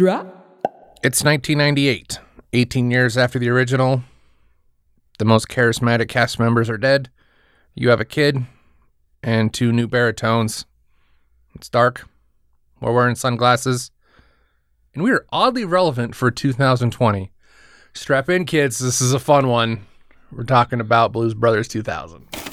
Drop. It's 1998, 18 years after the original. The most charismatic cast members are dead. You have a kid and two new baritones. It's dark. We're wearing sunglasses. And we are oddly relevant for 2020. Strap in, kids. This is a fun one. We're talking about Blues Brothers 2000.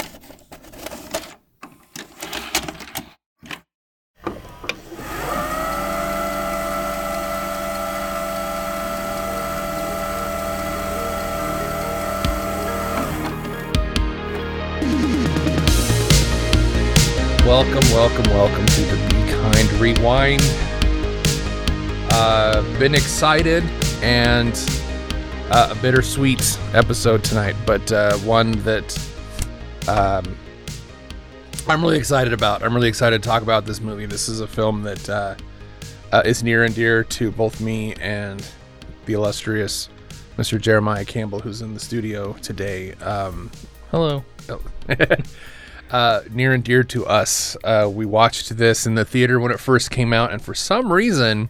Welcome, welcome, welcome to the Be Kind Rewind. Uh, been excited and uh, a bittersweet episode tonight, but uh, one that um, I'm really excited about. I'm really excited to talk about this movie. This is a film that uh, uh, is near and dear to both me and the illustrious Mr. Jeremiah Campbell, who's in the studio today. Um, Hello. uh, near and dear to us. Uh, we watched this in the theater when it first came out, and for some reason,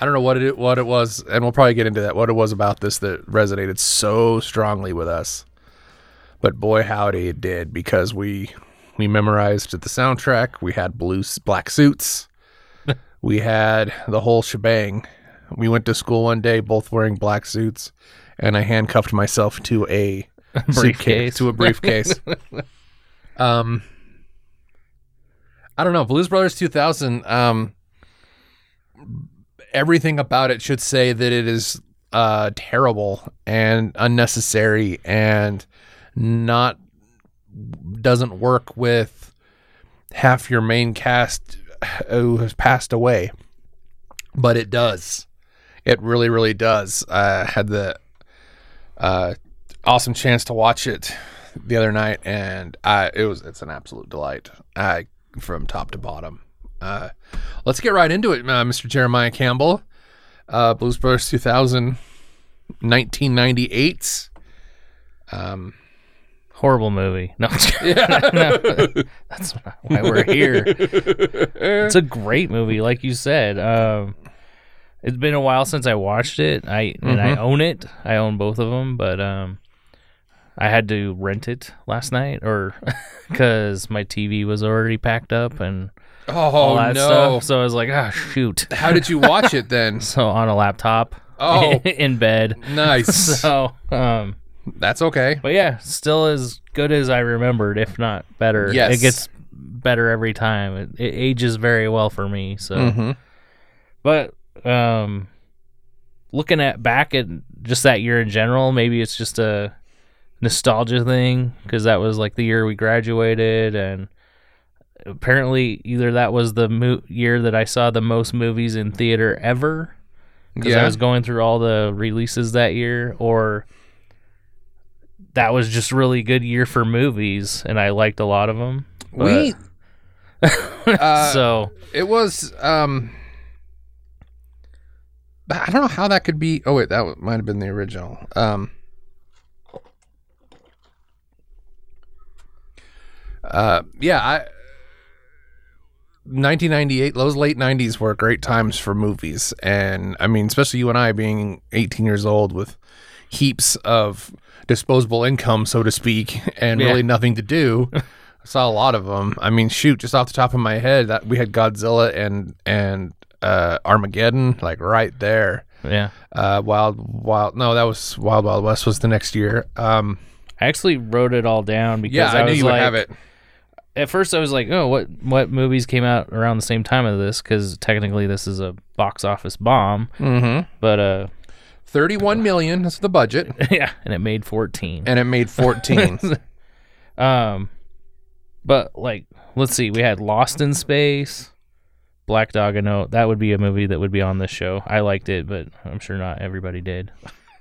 I don't know what it what it was, and we'll probably get into that. What it was about this that resonated so strongly with us, but boy howdy it did because we we memorized the soundtrack. We had blue black suits. we had the whole shebang. We went to school one day, both wearing black suits, and I handcuffed myself to a Briefcase. to a briefcase. um, I don't know. Blues Brothers 2000. Um, everything about it should say that it is uh terrible and unnecessary and not doesn't work with half your main cast who has passed away but it does it really really does i had the uh awesome chance to watch it the other night and i it was it's an absolute delight i from top to bottom uh let's get right into it uh, mr jeremiah campbell uh blues brothers 2000 1998 um Horrible movie. No, kidding. No, that's why we're here. It's a great movie, like you said. Um, it's been a while since I watched it. I and I own it. I own both of them, but um, I had to rent it last night, or because my TV was already packed up and all oh that no stuff. So I was like, ah, shoot. how did you watch it then So on a laptop. Oh. in bed. nice So um. that's okay But yeah, still as good as I remembered, if not better. Yes. It gets better every time. It, it ages very well for me. So, mm-hmm. but um, looking at back at just that year in general, maybe it's just a nostalgia thing because that was like the year we graduated, and apparently either that was the mo- year that I saw the most movies in theater ever because I was going through all the releases that year, or that was just really good year for movies, and I liked a lot of them. we uh, so It was um I don't know how that could be. Oh wait, that might have been the original. Um Uh yeah, I 1998 those late 90s were great times for movies and I mean especially you and I being 18 years old with heaps of disposable income so to speak and Yeah. really nothing to do I saw a lot of them. I mean, shoot, just off the top of my head, that we had Godzilla and and uh, Armageddon like right there. yeah, Uh, Wild Wild, no, that was Wild Wild West was the next year. Um, I actually wrote it all down because yeah, I, knew was you like, would have it. At first I was like, oh, what what movies came out around the same time as this? Because technically this is a box office bomb, Mm-hmm. but uh, 31 million is the budget, yeah, and it made fourteen. and it made 14. Um, but like, let's see, we had Lost in Space, Black Dog. I know that would be a movie that would be on this show. I liked it, but I'm sure not everybody did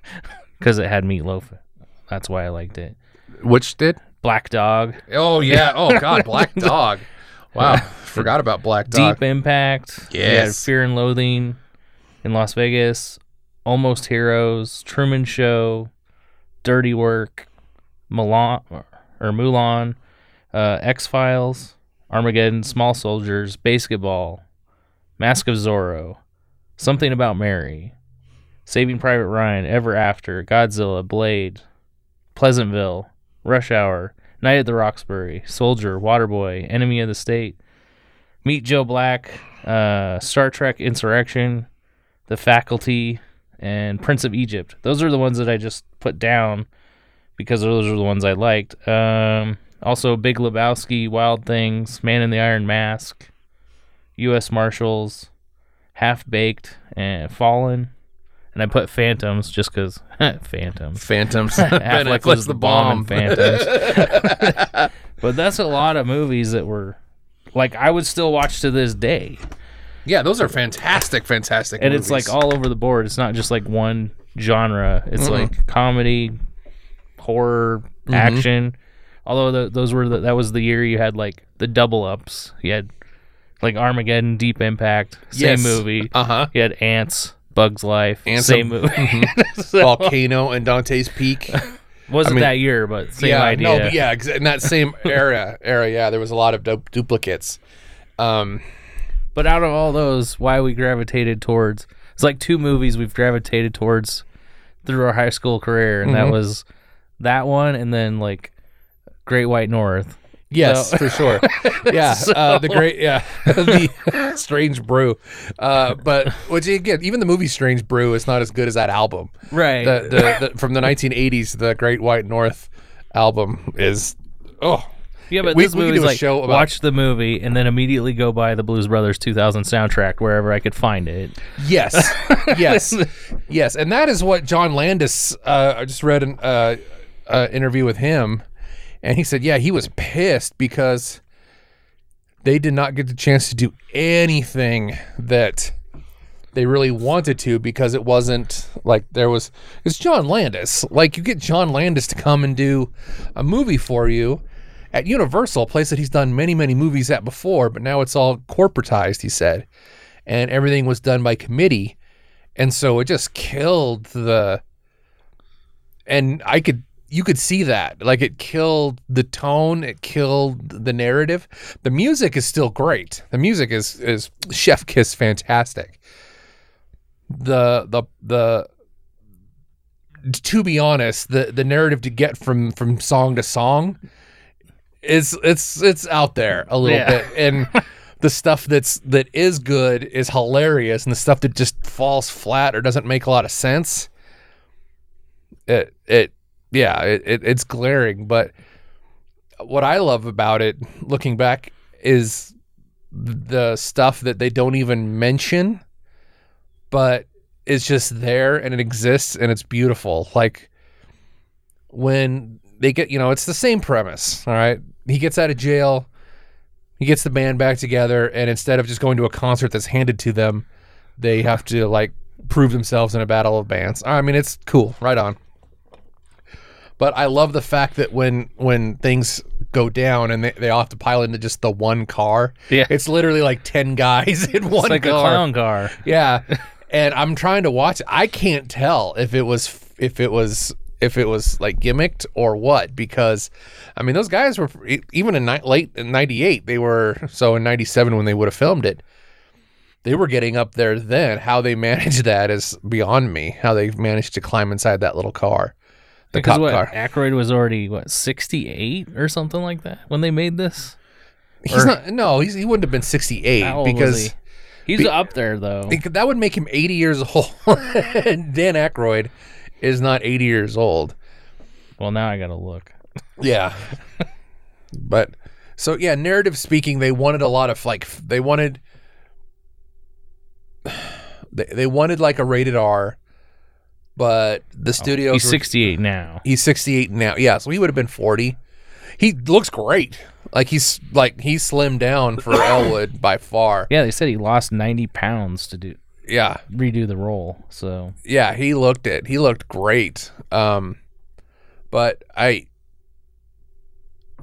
because it had Meatloaf. That's why I liked it. Which did? Black Dog, Oh yeah. Oh god, Black Dog. Wow, forgot about Black Dog. Deep Impact. Yes. Fear and Loathing in Las Vegas, Almost Heroes, Truman Show, Dirty Work, Milan or Mulan, uh, X Files, Armageddon, Small Soldiers, Basketball, Mask of Zorro, Something About Mary, Saving Private Ryan, Ever After, Godzilla, Blade, Pleasantville, Rush Hour, Night at the Roxbury, Soldier, Waterboy, Enemy of the State, Meet Joe Black, uh, Star Trek Insurrection, The Faculty, and Prince of Egypt. Those are the ones that I just put down because those are the ones I liked. Um, also, Big Lebowski, Wild Things, Man in the Iron Mask, U.S. Marshals, Half Baked, and Fallen. And I put Phantoms just because Phantoms. Phantoms. Affleck was the bomb. Phantoms. but that's a lot of movies that were like I would still watch to this day. yeah, those are fantastic, fantastic. And movies. it's like all over the board. It's not just like one genre. It's like comedy, horror, Mm-hmm. action. Although the, those were the, that was the year you had like the double ups. You had like Armageddon, Deep Impact, same Yes. movie. uh huh. You had Ants, Bugs Life, Ants same movie. Volcano and Dante's Peak. Wasn't mean- that year, but same yeah, idea. no, but yeah, in that same era, era, yeah, there was a lot of du- duplicates. Um, But out of all those, why we gravitated towards it's like two movies we've gravitated towards through our high school career, and Mm-hmm. that was that one, and then like Great White North. Yes, So- for sure. Yeah, uh, the great, yeah, the Strange Brew. Uh, but which again, even the movie Strange Brew is not as good as that album. Right. The, the, the from the 1980s, the Great White North album is oh yeah, but we- this we could movie's do a like show about- watch the movie and then immediately go buy the Blues Brothers 2000 soundtrack wherever I could find it. Yes, yes, yes, and that is what John Landis. Uh, I just read an uh, uh, interview with him, and he said, yeah, he was pissed because they did not get the chance to do anything that they really wanted to because it wasn't like there was. It's John Landis. Like you get John Landis to come and do a movie for you. At Universal, a place that he's done many, many movies at before, but now it's all corporatized, he said and everything was done by committee and so it just killed the and i could you could see that. Like it killed the tone it killed the narrative. The music is still great. The music is is chef kiss fantastic. The the the to be honest the the narrative to get from from song to song is it's it's out there a little Yeah. bit. And the stuff that's that is good is hilarious and the stuff that just falls flat or doesn't make a lot of sense it it yeah it, it it's glaring but what i love about it looking back is the stuff that they don't even mention but it's just there and it exists and it's beautiful. Like when they get you know it's the same premise all right? He gets out of jail he gets the band back together and instead of just going to a concert that's handed to them they have to like prove themselves in a battle of bands. I mean it's cool right on but i love the fact that when when things go down and they, they all have to pile into just the one car Yeah. it's literally like 10 guys in one car. It's like car a clown car. yeah, and I'm trying to watch. it. I can't tell if it was if it was if it was like gimmicked or what because I mean those guys were even in ni- late in '98 they were so in '97 when they would have filmed it they were getting up there then. How they managed that is beyond me. How they managed to climb inside that little car, the Because cop what car. Aykroyd was already what 68 or something like that when they made this. He's or- not. No, he's, he wouldn't have been 68 How was because. he? he's be- up there though. That would make him 80 years old. Dan Aykroyd is not 80 years old. Well, now I gotta look. Yeah. but so yeah, narrative speaking, they wanted a lot of like they wanted they, they wanted like a rated R, but the studios He's were- 68 now. he's 68 now. Yeah, so he would have been 40. He looks great. Like he's like he's slimmed down for Elwood by far. Yeah, they said he lost 90 pounds to do Yeah. redo the role. So yeah, he looked it. He looked great. Um, but I,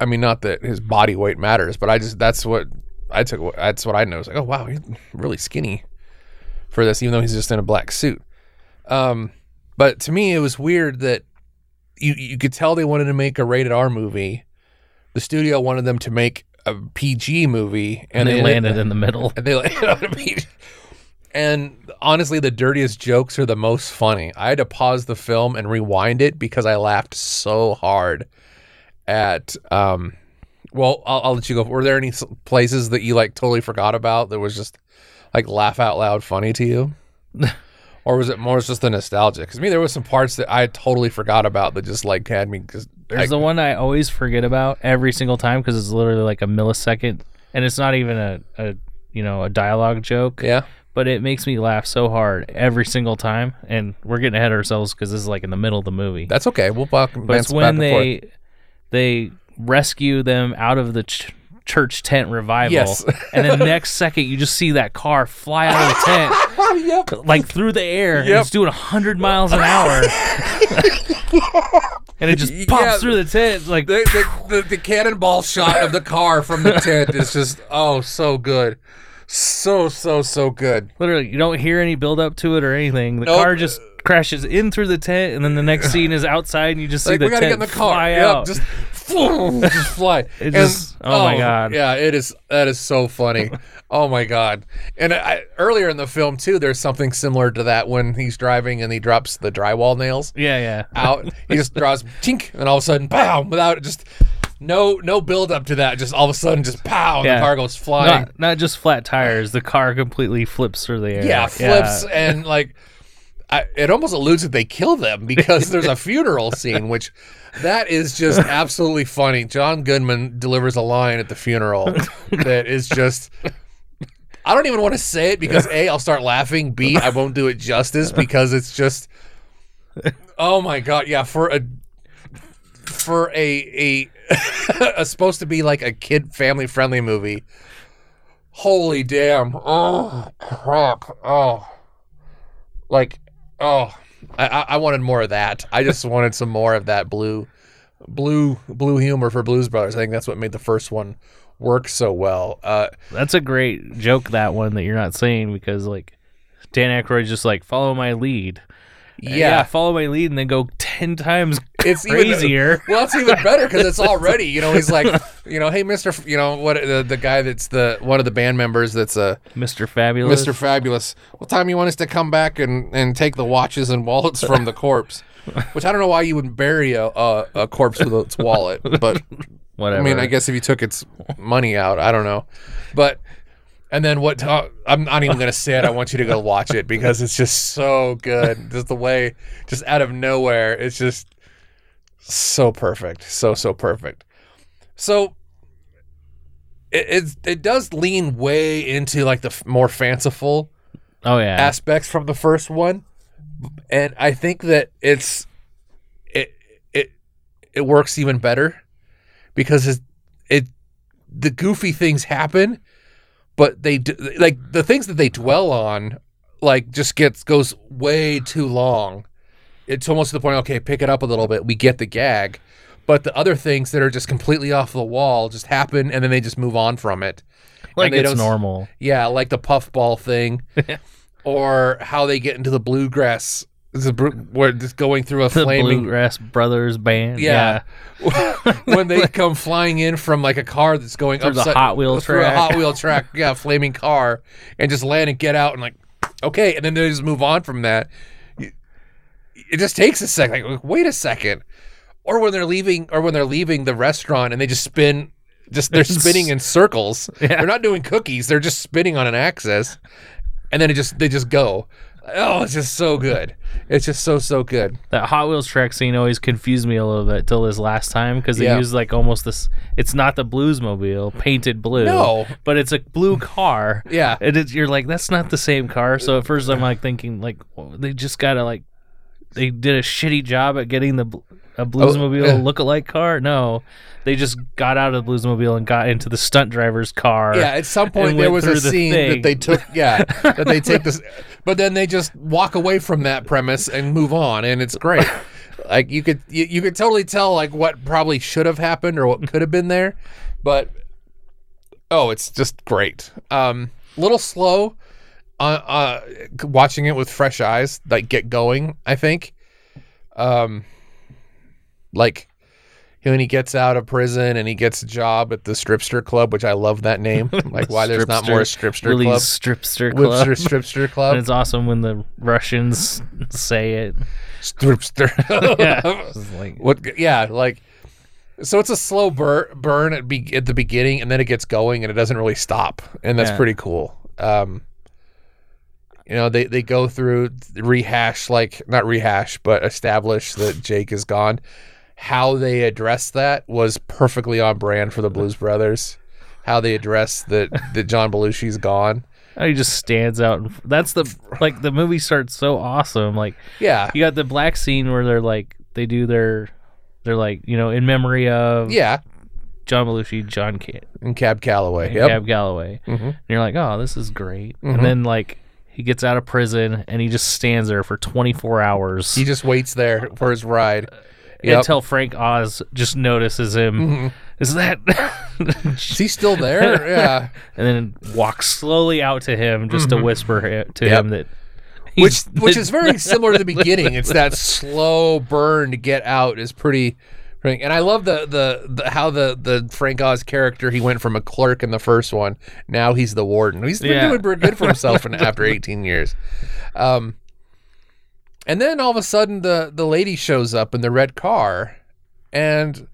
I mean, not that his body weight matters, but I just that's what I took. That's what I noticed. Like, oh wow, he's really skinny for this, even though he's just in a black suit. Um, but to me, it was weird that you you could tell they wanted to make a rated R movie. The studio wanted them to make a PG movie, and, and, they, ended- landed in the middle. and they landed on a beach. And honestly, the dirtiest jokes are the most funny. I had to pause the film and rewind it because I laughed so hard at. Um, well, I'll, I'll let you go. Were there any places that you like totally forgot about that was just like laugh out loud funny to you? or was it more just the nostalgia? Because me, there was some parts that I totally forgot about that just like had me. Just, There's the one I always forget about every single time because it's literally like a millisecond, and it's not even a, a you know a dialogue joke. yeah. But it makes me laugh so hard every single time, and we're getting ahead of ourselves because this is like in the middle of the movie. That's okay. We'll back, but it's when they they rescue them out of the ch- church tent revival, Yes. and then the next second you just see that car fly out of the tent yep. like through the air. and Yep. it's doing hundred miles an hour, and it just pops Yeah. through the tent like the, the, the, the cannonball shot of the car from the tent is just oh so good so so so good literally you don't hear any build up to it or anything. The Nope. car just crashes in through the tent, and then the next scene is outside, and you just see like the we gotta tent get in the car fly yep, out. just just fly It And- just- oh my oh, God. yeah it is that is so funny oh my god and I, earlier in the film too there's something similar to that when he's driving and he drops the drywall nails yeah, yeah. out he just draws tink and all of a sudden pow without just no no build up to that just all of a sudden just pow Yeah. the car goes flying Not, not just flat tires. The car completely flips through the air. yeah, flips and like I, it almost alludes that they kill them because there's a funeral scene, which that is just absolutely funny. John Goodman delivers a line at the funeral that is just. I don't even want to say it because a I'll start laughing. B I won't do it justice because it's just. Oh my god! Yeah, for a for a a, a supposed to be like a kid family friendly movie. Holy damn! Oh crap! Oh, like oh, I I wanted more of that. I just wanted some more of that blue, blue blue humor for Blues Brothers. I think that's what made the first one work so well. Uh, That's a great joke. That one that you're not saying because like Dan Aykroyd's just like follow my lead. yeah, follow my lead, and then go ten times it's crazier. Even, well, it's even better because it's already. You know, he's like, you know, hey, Mister, F- you know what? The, the guy that's the one of the band members that's a Mr. Fabulous. Mr. Fabulous. What time you want us to come back and, and take the watches and wallets from the corpse? Which I don't know why you would bury a, a, a corpse with its wallet, but Whatever. I mean, I guess if you took its money out, I don't know. But and then what? Uh, I'm not even gonna say it. I want you to go watch it because it's just so good. Just the way, just out of nowhere, it's just so perfect, so so perfect. So it it, it does lean way into like the f- more fanciful Oh yeah. aspects from the first one, and I think that it's it it it works even better because it, it the goofy things happen, but they d- like the things that they dwell on like just gets goes way too long. It's almost to the point. Okay, pick it up a little bit. We get the gag, but the other things that are just completely off the wall just happen, and then they just move on from it. like it's normal. Yeah, like the puffball thing, or how they get into the bluegrass. Br- where just going through a The flaming. Bluegrass Brothers band. Yeah. when they come flying in from like a car that's going Through the Hot Wheel track. through a. Hot Wheel track, yeah, flaming car, and just land and get out and like, okay, and then they just move on from that. It just takes a second. Like, wait a second, or when they're leaving, or when they're leaving the restaurant and they just spin, just they're spinning in circles. Yeah. They're not doing cookies. They're just spinning on an axis, and then it just they just go. Oh, it's just so good. It's just so so good. That Hot Wheels track scene always confused me a little bit till this last time because they Yeah. used like almost this. It's not the Bluesmobile painted blue. No. but it's a blue car. Yeah. and it's, you're like that's not the same car. So at first I'm like thinking like they just gotta like they did a shitty job at getting the a Bluesmobile yeah. look-alike car. No, they just got out of the Bluesmobile and got into the stunt driver's car. Yeah, at some point point there was a the scene thing. that they took. Yeah, that they take this, but then they just walk away from that premise and move on, and it's great. like you could you, you could totally tell like what probably should have happened or what could have been there, but oh, it's just great. Um, little slow, uh, uh, watching it with fresh eyes, like get going. I think, um, like when he gets out of prison and he gets a job at the stripster club, which I love that name. Like why there's not more stripster Willie's club. Stripster Club. Whipster stripster And club. it's awesome when the Russians say it. Stripster. Yeah. Like, What? Yeah, like so it's a slow bur- burn at, be- at the beginning, and then it gets going, and it doesn't really stop, and that's Yeah. pretty cool. Um, you know, they they go through rehash, like not rehash, but establish that Jake is gone. How they address that was perfectly on brand for the Blues Brothers. How they address that that John Belushi's gone. oh, he just stands out. And, that's the like the movie starts so awesome. Like Yeah, you got the black scene where they're like they do their they're like you know in memory of yeah, John Belushi, John Ca- and Cab Calloway. and Yep. Cab Calloway. Mhm. And you're like, oh, this is great. Mhm. And then like he gets out of prison and he just stands there for 24 hours He just waits there for his ride. Yep. until Frank Oz just notices him. Mhm. Is that? Is he still there? Yeah. and then walks slowly out to him just to whisper hi- to Mm-hmm. Yep. him that. which he's- which is very similar to the beginning. It's that slow burn to get out is pretty. Pretty- And I love the, the the how the the Frank Oz character he went from a clerk in the first one now he's the warden. He's been Yeah. doing pretty good for himself in, after 18 years. Um, and then all of a sudden the the lady shows up in the red car, and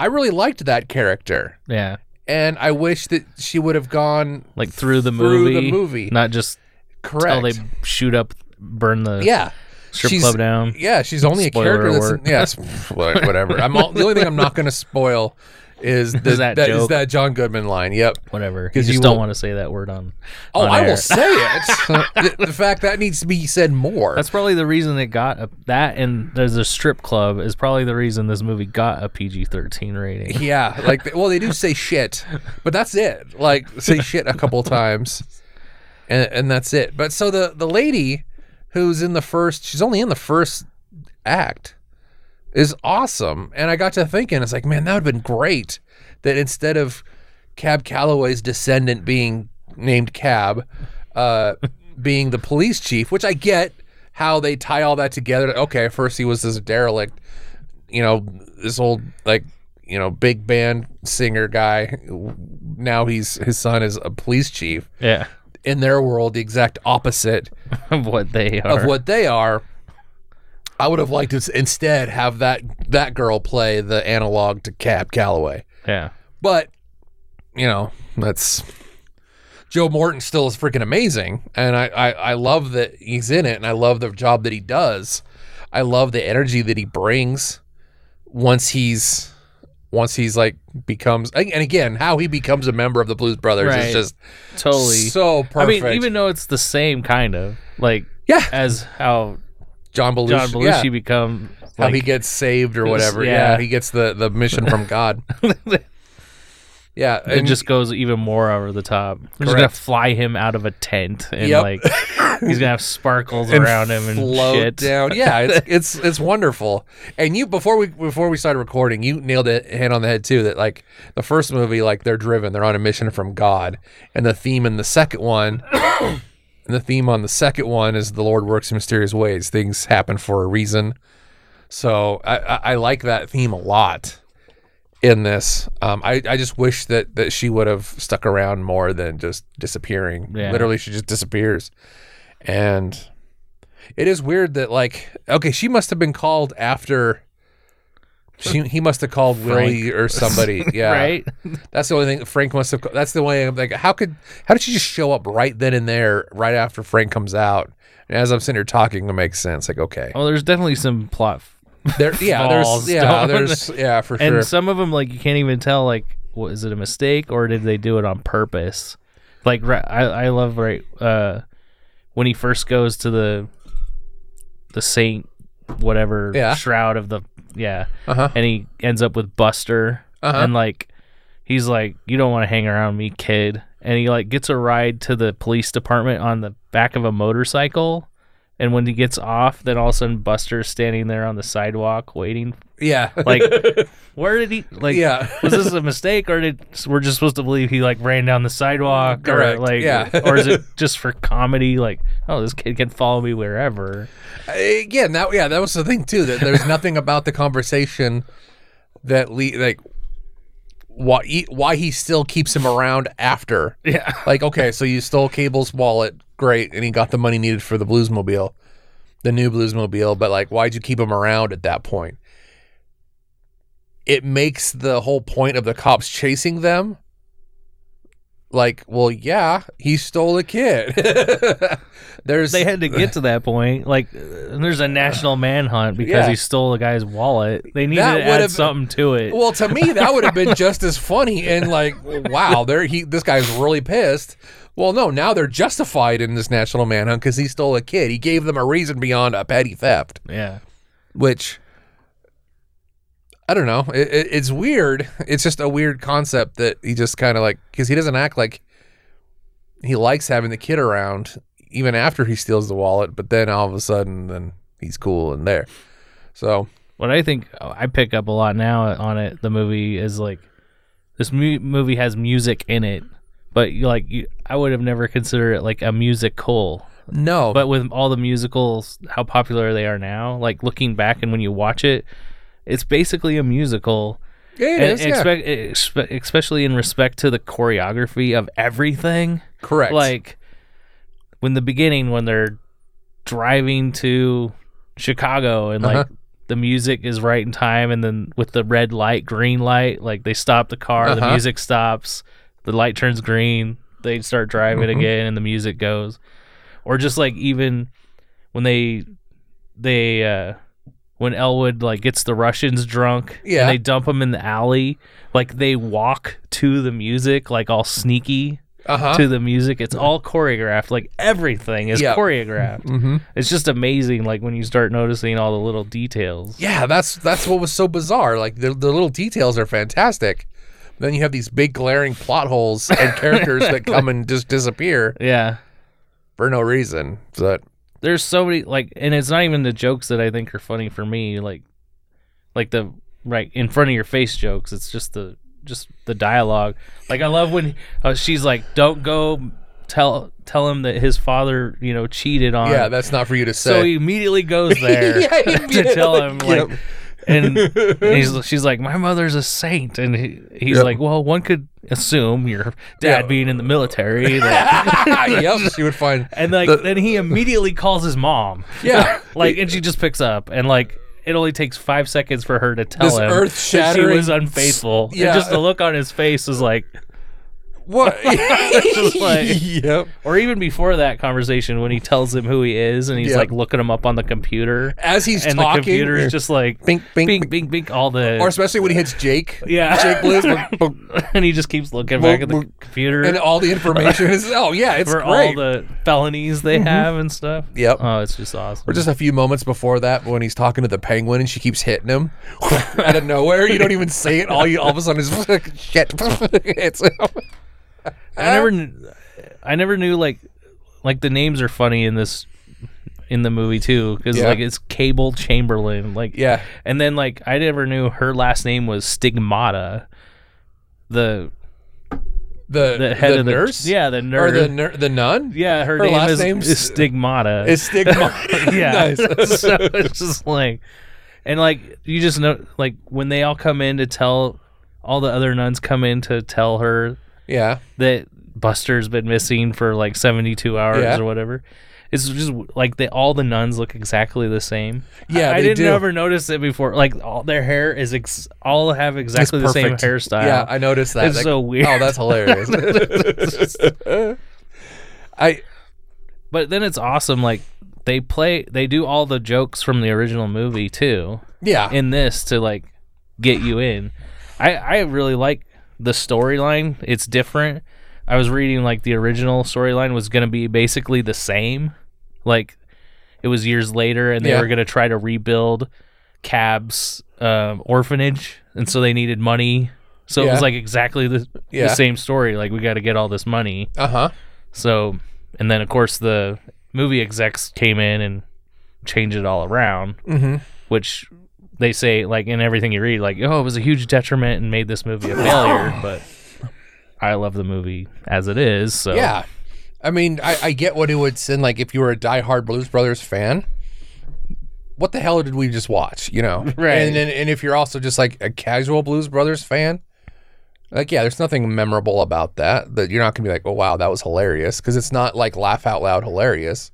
I really liked that character. yeah, And I wish that she would have gone like through the through movie, the movie. not just correct. till they shoot up, burn the yeah. Strip she's- club down. Yeah, she's only Spoiler a character that's yes, whatever. I'm all, the only thing I'm not going to spoil is the, that that, is that John Goodman line. Yep. Whatever. You 'Cause just you don't will- want to say that word on. Oh, on I air. will say it. the, the fact that needs to be said more. That's probably the reason it got a, that, and there's a strip club is probably the reason this movie got a PG-13 rating. yeah, like well, they do say shit, but that's it. Like say shit a couple times, and and that's it. But so the the lady who's in the first, she's only in the first act, is awesome. And I got to thinking, it's like, man, that would have been great that instead of Cab Calloway's descendant being named Cab, uh, being the police chief, which I get how they tie all that together. Okay, first he was this derelict, you know, this old like you know big band singer guy. Now he's his son is a police chief. Yeah, In their world, the exact opposite of what they are. of what they are. I would have liked to instead have that that girl play the analog to Cab Calloway. Yeah, But you know, that's Joe Morton still is freaking amazing, and I, I I love that he's in it, and I love the job that he does. I love the energy that he brings once he's once he's like becomes and again how he becomes a member of the Blues Brothers Right. is just totally. so perfect. I mean, even though it's the same kind of like yeah, as how John Belushi, John Belushi yeah. become how he gets saved or whatever. Yeah. yeah. he gets the the mission from God. Yeah, it and just goes even more over the top. They're just gonna fly him out of a tent and Yep. like he's gonna have sparkles and around him and float shit. down. Yeah, it's it's it's wonderful. And you before we before we started recording, you nailed it hand on the head too. That like the first movie, like they're driven, they're on a mission from God, and the theme in the second one. And the theme on the second one is the Lord works in mysterious ways. Things happen for a reason. So I, I, I like that theme a lot in this. Um, I, I just wish that, that she would have stuck around more than just disappearing. Yeah. Literally, she just disappears. And it is weird that, like, okay, she must have been called after. She, he must have called Willie or somebody. Yeah. Right? That's the only thing Frank must have. That's the way I'm like, how could, how did she just show up right then and there, right after Frank comes out? And as I'm sitting here talking, it makes sense. Like, okay, Well, there's definitely some plot, there, yeah, there's, yeah, there's, yeah, for sure. and some of them like you can't even tell like what is it a mistake or did they do it on purpose? Like ri- I I love right uh when he first goes to the the saint whatever Yeah. shroud of the yeah Uh huh. and he ends up with Buster Uh-huh. and like he's like you don't want to hang around me kid and he like gets a ride to the police department on the back of a motorcycle and when he gets off then all of a sudden Buster's standing there on the sidewalk waiting Yeah. like where did he like Yeah. was this a mistake or did we're just supposed to believe he like ran down the sidewalk Correct, or like yeah. or is it just for comedy like oh this kid can follow me wherever uh, again, that yeah, that was the thing too. That there's nothing about the conversation that le- like why he, why he still keeps him around after. Yeah. Like, okay, so you stole Cabel's wallet, great, and he got the money needed for the Bluesmobile, the new Bluesmobile, but like, why'd you keep him around at that point? It makes the whole point of the cops chasing them like, well, yeah, he stole a kid. There's They had to get to that point. Like, there's a national manhunt because Yeah. he stole a guy's wallet. They needed That to add something to it. Well, to me, that would have been just as funny. And like, wow, there he this guy's really pissed. Well, no, now they're justified in this national manhunt because he stole a kid. He gave them a reason beyond a petty theft, yeah. which I don't know. It, it, it's weird. It's just a weird concept that he just kind of like because he doesn't act like he likes having the kid around even after he steals the wallet. But then all of a sudden, then he's cool and there. So What I think oh, I pick up a lot now on it, the movie is like this mu- movie has music in it, but you like you, I would have never considered it like a musical. no, But with all the musicals, how popular they are now, like looking back and when you watch it, it's basically a musical. yeah, it And is, yeah. expect, expe- especially in respect to the choreography of everything. correct. Like when the beginning when they're driving to Chicago and like Uh-huh. the music is right in time and then with the red light, green light, like they stop the car, the Uh-huh. music stops, the light turns green, they start driving Mhm. again and the music goes. Or just like even when they they uh when Elwood like gets the Russians drunk Yeah. and they dump them in the alley, like they walk to the music like all sneaky uh huh. to the music. It's all choreographed. Like everything is Yeah. choreographed. mm-hmm. It's just amazing. Like when you start noticing all the little details. Yeah, that's that's what was so bizarre. Like the the little details are fantastic. Then you have these big glaring plot holes and characters that come and just disappear Yeah. for no reason. But There's so many like, and it's not even the jokes that I think are funny for me. Like, like the right in front of your face jokes. It's just the just the dialogue. Like I love when uh, she's like, "Don't go tell tell him that his father, you know, cheated on." yeah, that's not for you to say. so he immediately goes there Yeah, to tell him like Yep. And he's she's like my mother's a saint and he, he's Yep. like well one could assume your dad Yeah. being in the military that, yep, she would find. and like The- then he immediately calls his mom Yeah, like and she just picks up and like it only takes five seconds for her to tell This him that she earth-shattering was unfaithful Yeah. and just the look on his face is like what? Like- yep. or even before that conversation when he tells him who he is and he's Yeah. like looking him up on the computer As he's and talking, the computer is just like bink, bink, bink bink. bink bink all the or especially when he hits Jake. yeah Jake Blues, and he just keeps looking back at the computer and all the information is. Oh yeah, it's for great. all the felonies they mm-hmm. have and stuff. Yep. Oh, it's just awesome. Or just a few moments before that, when he's talking to the penguin and she keeps hitting him out of nowhere. You don't even say it. All you all of a sudden is shit. it's I never, kn- I never knew like, like the names are funny in this, in the movie too, because Yeah. like it's Cabel Chamberlain, like yeah. and then like I never knew her last name was Stigmata, the The the head the of the nurse, yeah, the or nurse, the ner- the nun. yeah, her, her name last is, name's- is Stigmata. is stigma. yeah. nice. so it's just like, and like you just know, like when they all come in to tell, all the other nuns come in to tell her yeah, that Buster's been missing for like seventy two hours Yeah. or whatever. It's just like they all the nuns look exactly the same. Yeah, I, I didn't do. ever notice it before. Like all their hair is ex- all have exactly the same hairstyle. Yeah, I noticed that. It's so weird. Oh, that's hilarious. I but then it's awesome. Like they play, they do all the jokes from the original movie too. yeah. in this to like get you in. I I really like the storyline. It's different. I was reading like the original storyline was going to be basically the same. Like it was years later and they Yeah. were going to try to rebuild Cab's um, orphanage and so they needed money. So it was like exactly the, Yeah. the same story. Like we got to get all this money. Uh huh. So and then of course the movie execs came in and changed it all around Mm-hmm. which they say like in everything you read like oh it was a huge detriment and made this movie a failure but i love the movie as it is so Yeah. I mean, I, I get what it would send. Like, if you were a diehard Blues Brothers fan, what the hell did we just watch? You know, Right. And then and if you're also just like a casual Blues Brothers fan, like yeah, there's nothing memorable about that. That you're not gonna be like, oh wow, that was hilarious, because it's not like laugh out loud hilarious.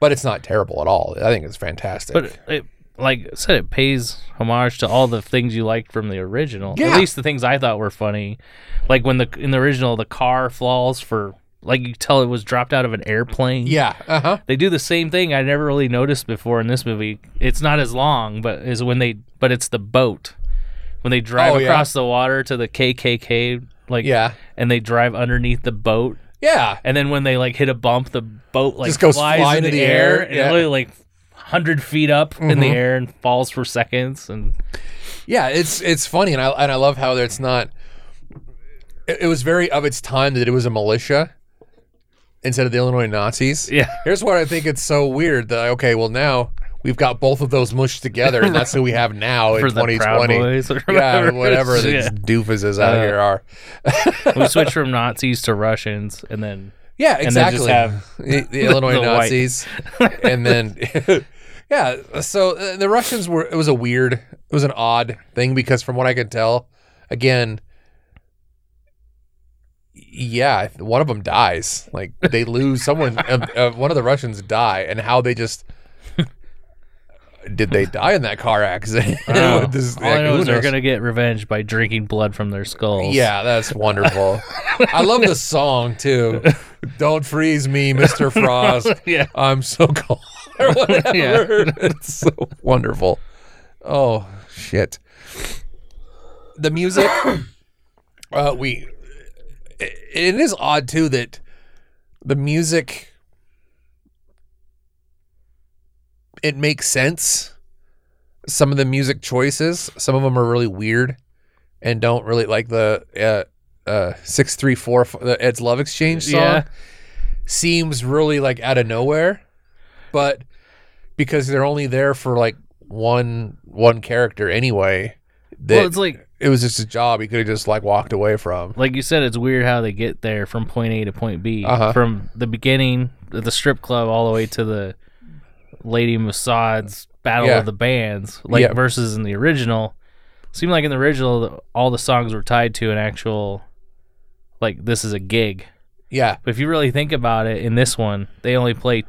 But it's not terrible at all. I think it's fantastic. But it, like I said, it pays homage to all the things you liked from the original. Yeah. At least the things I thought were funny, like when the in the original the car falls for like you tell it was dropped out of an airplane. yeah, uh huh. They do the same thing I never really noticed before in this movie. It's not as long, but is when they but it's the boat when they drive Oh, yeah. across the water to the KKK like Yeah, and they drive underneath the boat yeah. and then when they like hit a bump the boat like Just goes flies flying in the, the air, air, and yeah. it literally like 100 feet up in the Mhm. air and falls for seconds and Yeah, it's it's funny, and I and I love how it's not. It, it was very of its time that it was a militia instead of the Illinois Nazis. yeah Here's what I think it's so weird that okay, well now we've got both of those mushed together, and that's who we have now in for the Proud 2020. Boys or Yeah, whatever, whatever these Yeah. doofuses out Uh, here are. we switched from Nazis to Russians and then Yeah, and then just exactly. have the, the Illinois the. Nazis, and then yeah. So uh, the Russians were. It was a weird. It was an odd thing because from what I could tell, again, yeah, one of them dies. Like they lose someone. uh, uh, one of the Russians die, and how they just. Did they die in that car accident? Oh, this- all I know is they're gonna get revenge by drinking blood from their skulls. Yeah, that's wonderful. I love the song too. Don't freeze me, Mr. Frost. yeah. I'm so cold. or whatever. Yeah. It's so wonderful. Oh shit. The music. uh, we. It, is odd too that the music. It makes sense. Some of the music choices, some of them are really weird, and don't really like the uh, uh, six three four the Ed's Love Exchange song Yeah. seems really like out of nowhere, but because they're only there for like one one character anyway, that Well, it's like it was just a job he could have just like walked away from. like you said, it's weird how they get there from point A to point B. Uh-huh. From the beginning, of the strip club, all the way to the Lady Massad's battle Yeah. of the bands, like Yeah. versus in the original. Seemed like in the original, all the songs were tied to an actual, like this is a gig. Yeah, But if you really think about it, in this one, they only play,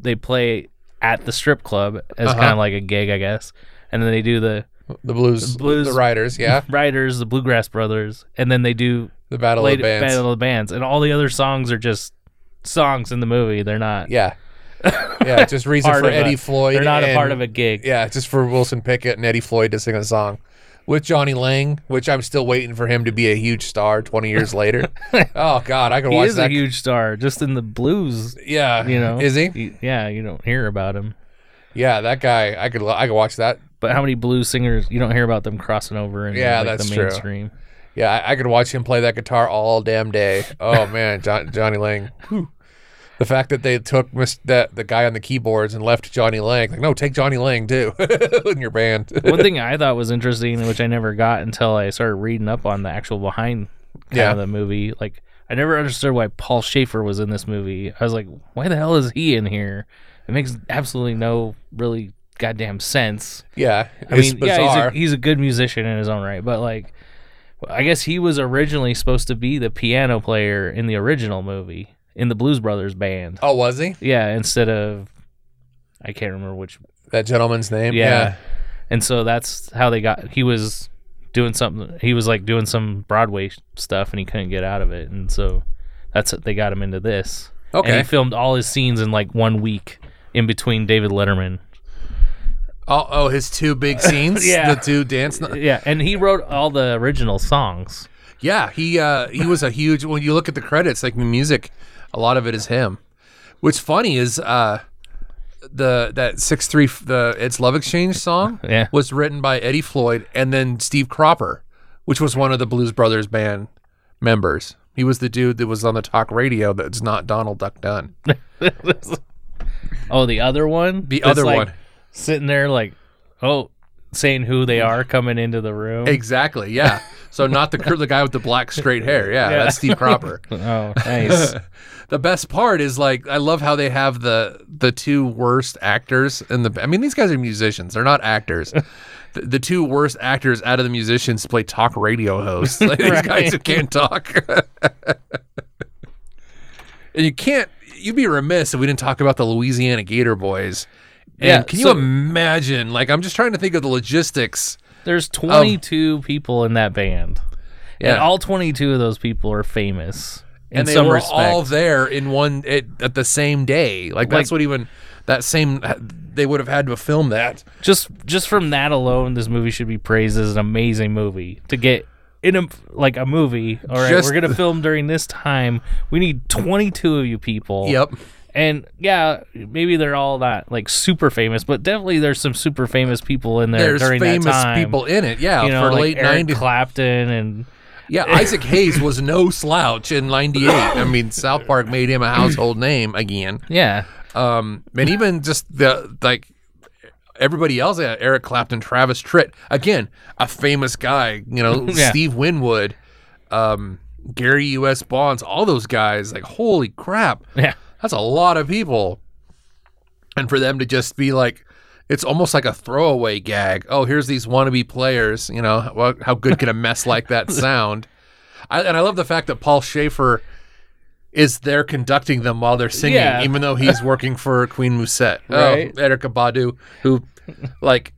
they play at the strip club as Uh-huh. kind of like a gig, I guess, and then they do the the blues, The blues- the riders, yeah, Riders, the Bluegrass Brothers, and then they do the battle Lady, of the bands, Battle of the Bands, and all the other songs are just songs in the movie. They're not. yeah, yeah. Just reason for of a- Eddie Floyd. They're not a part of a gig. Yeah, just for Wilson Pickett and Eddie Floyd to sing a song with Jonny Lang, which I'm still waiting for him to be a huge star 20 years later. oh God, I could he watch is that. a huge star, just in the blues. yeah, You know, is he? You- yeah, you don't hear about him. Yeah, that guy. I could I could watch that. But how many blues singers you don't hear about them crossing over in Yeah, like, that's the true. Yeah, I, I could watch him play that guitar all damn day. Oh man, John, Jonny Lang. Whew. The fact that they took Miss, that the guy on the keyboards and left Jonny Lang, like no, take Jonny Lang too in your band. One thing I thought was interesting, which I never got until I started reading up on the actual behind kind Yeah. of the movie. Like, I never understood why Paul Shaffer was in this movie. I was like, why the hell is he in here? It makes absolutely no really goddamn sense. yeah, I mean, yeah, he's a, he's a good musician in his own right, but like, I guess he was originally supposed to be the piano player in the original movie in the Blues Brothers band. oh, was he Yeah, instead of I can't remember which that gentleman's name? yeah. And so that's how they got. He was doing something. He was like doing some Broadway stuff, and he couldn't get out of it. And so that's what they got him into this. And Okay. he filmed all his scenes in like one week in between David Letterman. Oh, oh, his two big scenes. Yeah. the two dance. Yeah, and he wrote all the original songs. Yeah, he uh he was a huge. When you look at the credits, like the music, a lot of it is him. What's funny is uh the that six three the it's Love Exchange song Yeah. was written by Eddie Floyd and then Steve Cropper, which was one of the Blues Brothers band members. He was the dude that was on the talk radio that's not Donald Duck Dunn. oh, the other one. The That's, other like, one. sitting there like, oh, saying who they are coming into the room. Exactly. Yeah. So not the the guy with the black straight hair. Yeah, Yeah. that's Steve Cropper. Oh, nice. the best part is like I love how they have the the two worst actors in the. I mean, these guys are musicians; they're not actors. the, the two worst actors out of the musicians play talk radio hosts. Like, these Right. guys who can't talk. and you can't. You'd be remiss if we didn't talk about the Louisiana Gator Boys. And Yeah, can you so- imagine? Like, I'm just trying to think of the logistics. There's 22 people in that band. Yeah. And all 22 of those people are famous in and they some were respect. all there in one at, at the same day. Like that's Like- what even that same they would have had to film that. just just from that alone, this movie should be praised as an amazing movie. To get in a like a movie, all right, Just- we're gonna film during this time. We need 22 of you people. Yep. And yeah, maybe they're all not like super famous, but definitely there's some super famous people in there There's during famous that time. people in it. Yeah, you know, for like late Eric 90s. Clapton and yeah, Isaac Hayes was no slouch in 98. I mean, South Park made him a household name again. yeah, Um and even just the like everybody else Eric Clapton, Travis Tritt, again, a famous guy, you know, Yeah. Steve Winwood, um Gary US Bonds, all those guys, like holy crap. yeah, That's a lot of people. And for them to just be like, it's almost like a throwaway gag. Oh, here's these wannabe players. You know, well, how good can a mess like that sound? I, and I love the fact that Paul Shaffer is there conducting them while they're singing, Yeah. even though he's working for Queen Musette. Oh, right. Oh, Erykah Badu, who like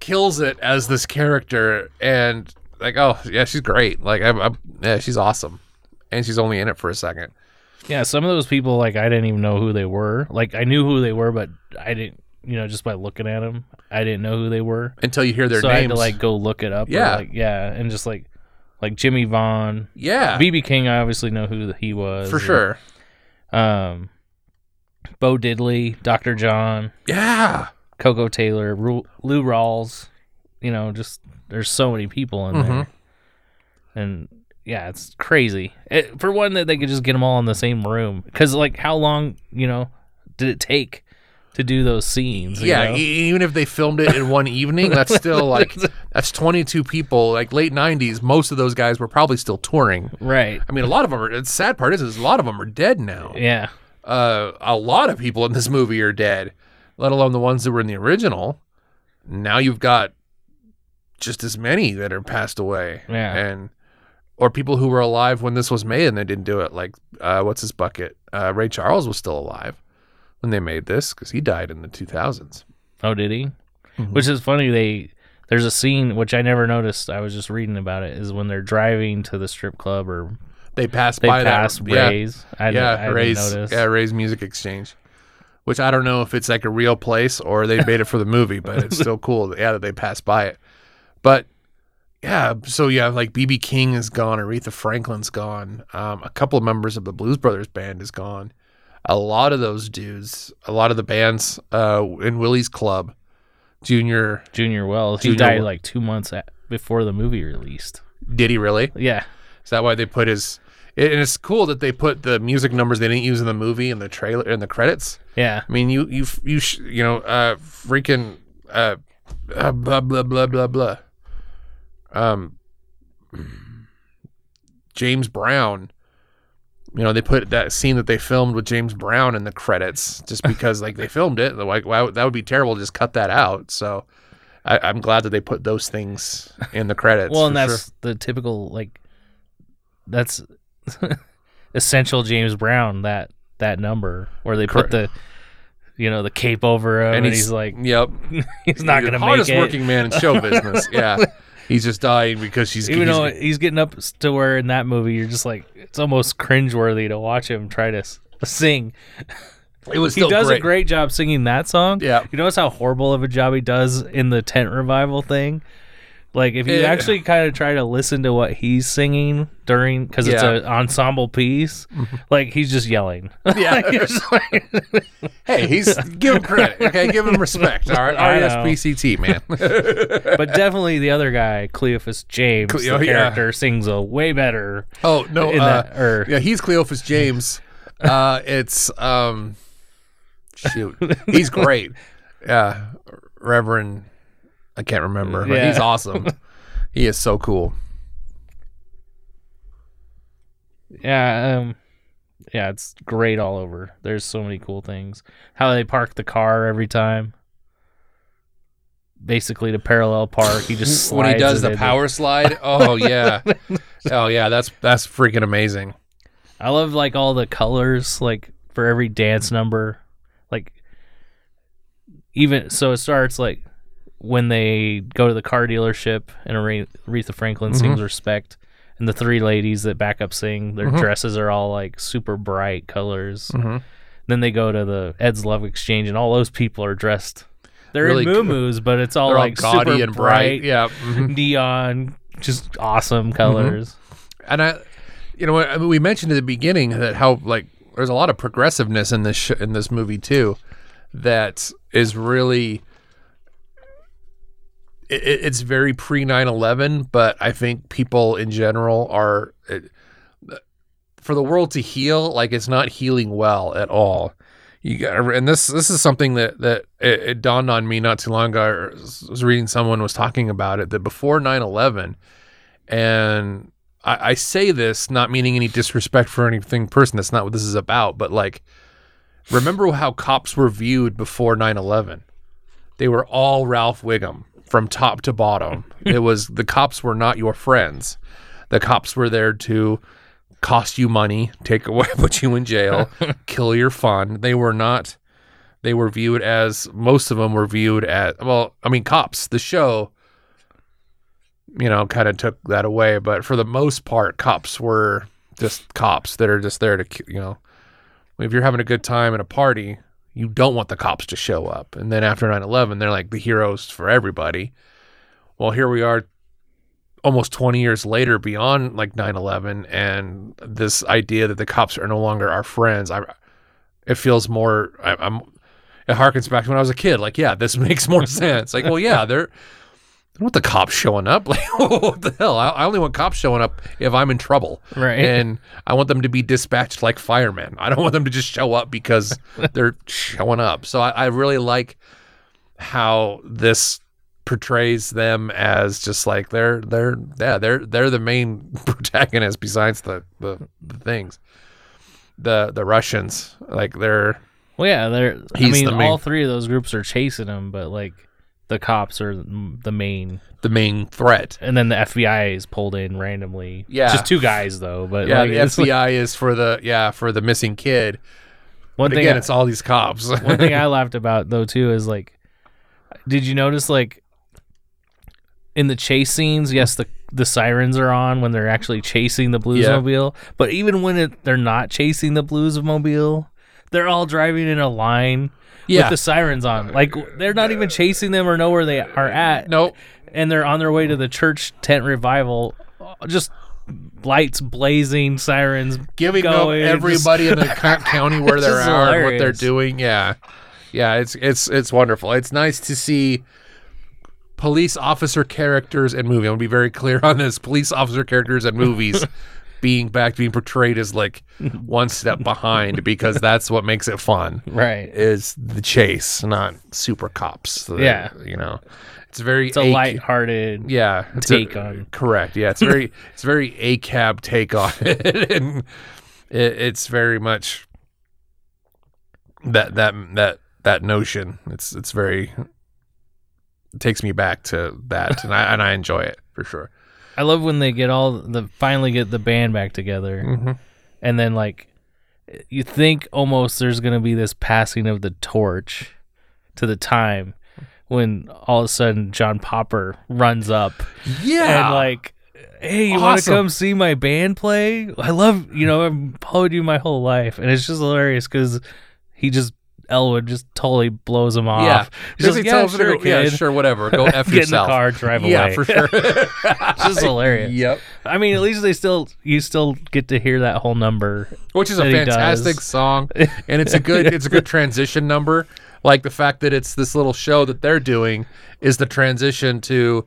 kills it as this character, and like, oh yeah, she's great. Like, I'm, I'm, yeah, she's awesome, and she's only in it for a second. Yeah. Some of those people, like I didn't even know who they were. Like I knew who they were, but I didn't. You know, just by looking at them, I didn't know who they were. until you hear their so I had names. to like go look it up. or, Yeah. like yeah, and just like like Jimmie Vaughan, yeah, BB King. I obviously know who he was for sure. Um, Bo Diddley, Dr. John, Yeah, Koko Taylor, Ru- Lou Rawls. You know, just there's so many people in Mhm. there, and yeah, it's crazy. It, for one, that they could just get them all in the same room because like how long you know did it take to do those scenes? you yeah. know? e- even if they filmed it in one evening, that's still like that's 22 people. Like late 90s, most of those guys were probably still touring. right. I mean, a lot of them are. The sad part is, is a lot of them are dead now. Yeah. Uh, a lot of people in this movie are dead, let alone the ones that were in the original. Now you've got just as many that are passed away. Yeah. and or people who were alive when this was made and they didn't do it. Like, uh, what's his bucket? Uh, Ray Charles was still alive when they made this because he died in the 2000s. Oh, did he? Mm-hmm. Which is funny. They there's a scene which I never noticed. I was just reading about it. Is when they're driving to the strip club or They pass they by pass that. Yeah, Ray's. I, yeah, I Ray's, yeah, Ray's Music Exchange. Which I don't know if it's like a real place or they made it for the movie, but it's still cool. Yeah, that they passed by it. But yeah, so yeah, like BB King is gone, Aretha Franklin's gone, um, a couple of members of the Blues Brothers band is gone. A lot of those dudes, a lot of the bands uh, in Willie's Club, Junior, Junior Wells. He died like two months a before the movie released. did he really? Yeah. Is that why they put his? And it's cool that they put the music numbers they didn't use in the movie in the trailer in the credits. Yeah. I mean, you you you sh- you know, uh, freaking uh, uh, blah blah blah blah blah. Um, James Brown. You know, they put that scene that they filmed with James Brown in the credits just because, like, they filmed it. Like, wow, that would be terrible to just cut that out. So, I, I'm glad that they put those things in the credits. Well, and that's sure. the typical like that's essential James Brown that that number where they put the you know the cape over him and, he's, like yep, he's not gonna make hardest working man in show business. yeah, he's just dying because she's Even he's- though he's getting up to where in that movie you're just like it's almost cringeworthy to watch him try to sing. it was He does great. a great job singing that song. Yeah. You notice how horrible of a job he does in the tent revival thing? Like if you Yeah. actually kind of try to listen to what he's singing during because it's Yeah. Mm-hmm. an ensemble piece, like he's just yelling. Yeah. Just like- Hey, he's give him credit. Okay, give him respect. All right. RSPCT man. but definitely the other guy, Cleophus James, Cle- the oh, yeah. character, sings a way better. oh no, uh, that- or- yeah, he's Cleophus James. Uh, it's um, shoot, he's great. Yeah, Reverend I can't remember. But Yeah. he's awesome. he is so cool. Yeah, um yeah, it's great all over. There's so many cool things. How they park the car every time. Basically to parallel park. He just when he does the power slide. Oh yeah. oh yeah, that's that's freaking amazing. I love like all the colors, like for every dance number. Like even so it starts like when they go to the car dealership and Are- Aretha Franklin Mm-hmm. sings respect and the three ladies that back up sing, their Mhm. dresses are all like super bright colors. Mhm. Then they go to the Ed's Love Exchange and all those people are dressed they're Really in moo but it's all like all gaudy super and bright. Yeah. mhm. neon, just awesome Mm-hmm. colors. and I, you know, I mean, we mentioned at the beginning that how like there's a lot of progressiveness in this sh- in this movie too, that is really. It, it- it's very pre 9-11 but i think people in general are it, for the world to heal like it's not healing well at all you got and this this is something that that it, it dawned on me not too long ago I was reading someone was talking about it that before 9-11 and I, I say this not meaning any disrespect for anything person. That's not what this is about. But like, remember how cops were viewed before 9/11? They were all Ralph Wiggum from top to bottom. it was the cops were not your friends. The cops were there to cost you money, take away, put you in jail, kill your fun. They were not. They were viewed as most of them were viewed as well. I mean, cops. The show you know, kind of took that away. But for the most part, cops were just cops that are just there to, you know, if you're having a good time at a party, you don't want the cops to show up. And then after 9 11, they're like the heroes for everybody. Well, here we are almost 20 years later beyond like 9 11 and this idea that the cops are no longer our friends. I, it feels more, I, I'm, it harkens back to when I was a kid. Like, yeah, this makes more sense. Like, well, yeah, they're, I don't want the cops showing up. Like, what the hell? I, I only want cops showing up if I'm in trouble. Right. And I want them to be dispatched like firemen. I don't want them to just show up because they're showing up. So I, I really like how this portrays them as just like they're they're yeah they're they're the main protagonist besides the the, the things the the Russians like they're Well, yeah, they're. I mean, the main- all three of those groups are chasing him, but like the cops are the main, the main threat and then the FBI is pulled in randomly. Yeah. just two guys though. But yeah like, the it's like- FBI is for the yeah for the missing kid one but thing. again I, it's all these cops one thing I laughed about though too is like, did you notice like in the chase scenes? Yes, the the sirens are on when they're actually chasing the Bluesmobile, but even when it, they're not chasing the Bluesmobile, they're all driving in a line. Yeah. With the sirens on, like they're not even chasing them or know where they are at. nope and they're on their way to the church tent revival. Just lights blazing, sirens giving going, up everybody in the county where they're at and what they're doing. Yeah, yeah, it's it's it's wonderful. It's nice to see police officer characters in movie. I'm gonna be very clear on this: police officer characters in movies being back being portrayed as like one step behind because that's what makes it fun. right. Is the chase, not super cops. that- Yeah. you know, it's very It's a ac- light-hearted. yeah take a, on- correct yeah it's very it's very a cab take on it and it, it's very much that that that that notion it's it's very it takes me back to that and I and I enjoy it for sure I love when they get all the finally get the band back together, mm-hmm. and then like you think almost there's gonna be this passing of the torch to the time when all of a sudden John Popper runs up yeah. and like hey you want to come see my band play? I love you know i've followed you my whole life. And it's just hilarious because he just elwood just totally blows him off. Yeah he's Just like he yeah tells sure, yeah sure whatever. Go f get in the car drive yeah away. for sure. It's just hilarious. Yep. I mean at least they still you still get to hear that whole number which is a fantastic song and it's a good it's a good transition number. Like the fact that it's this little show that they're doing is the transition to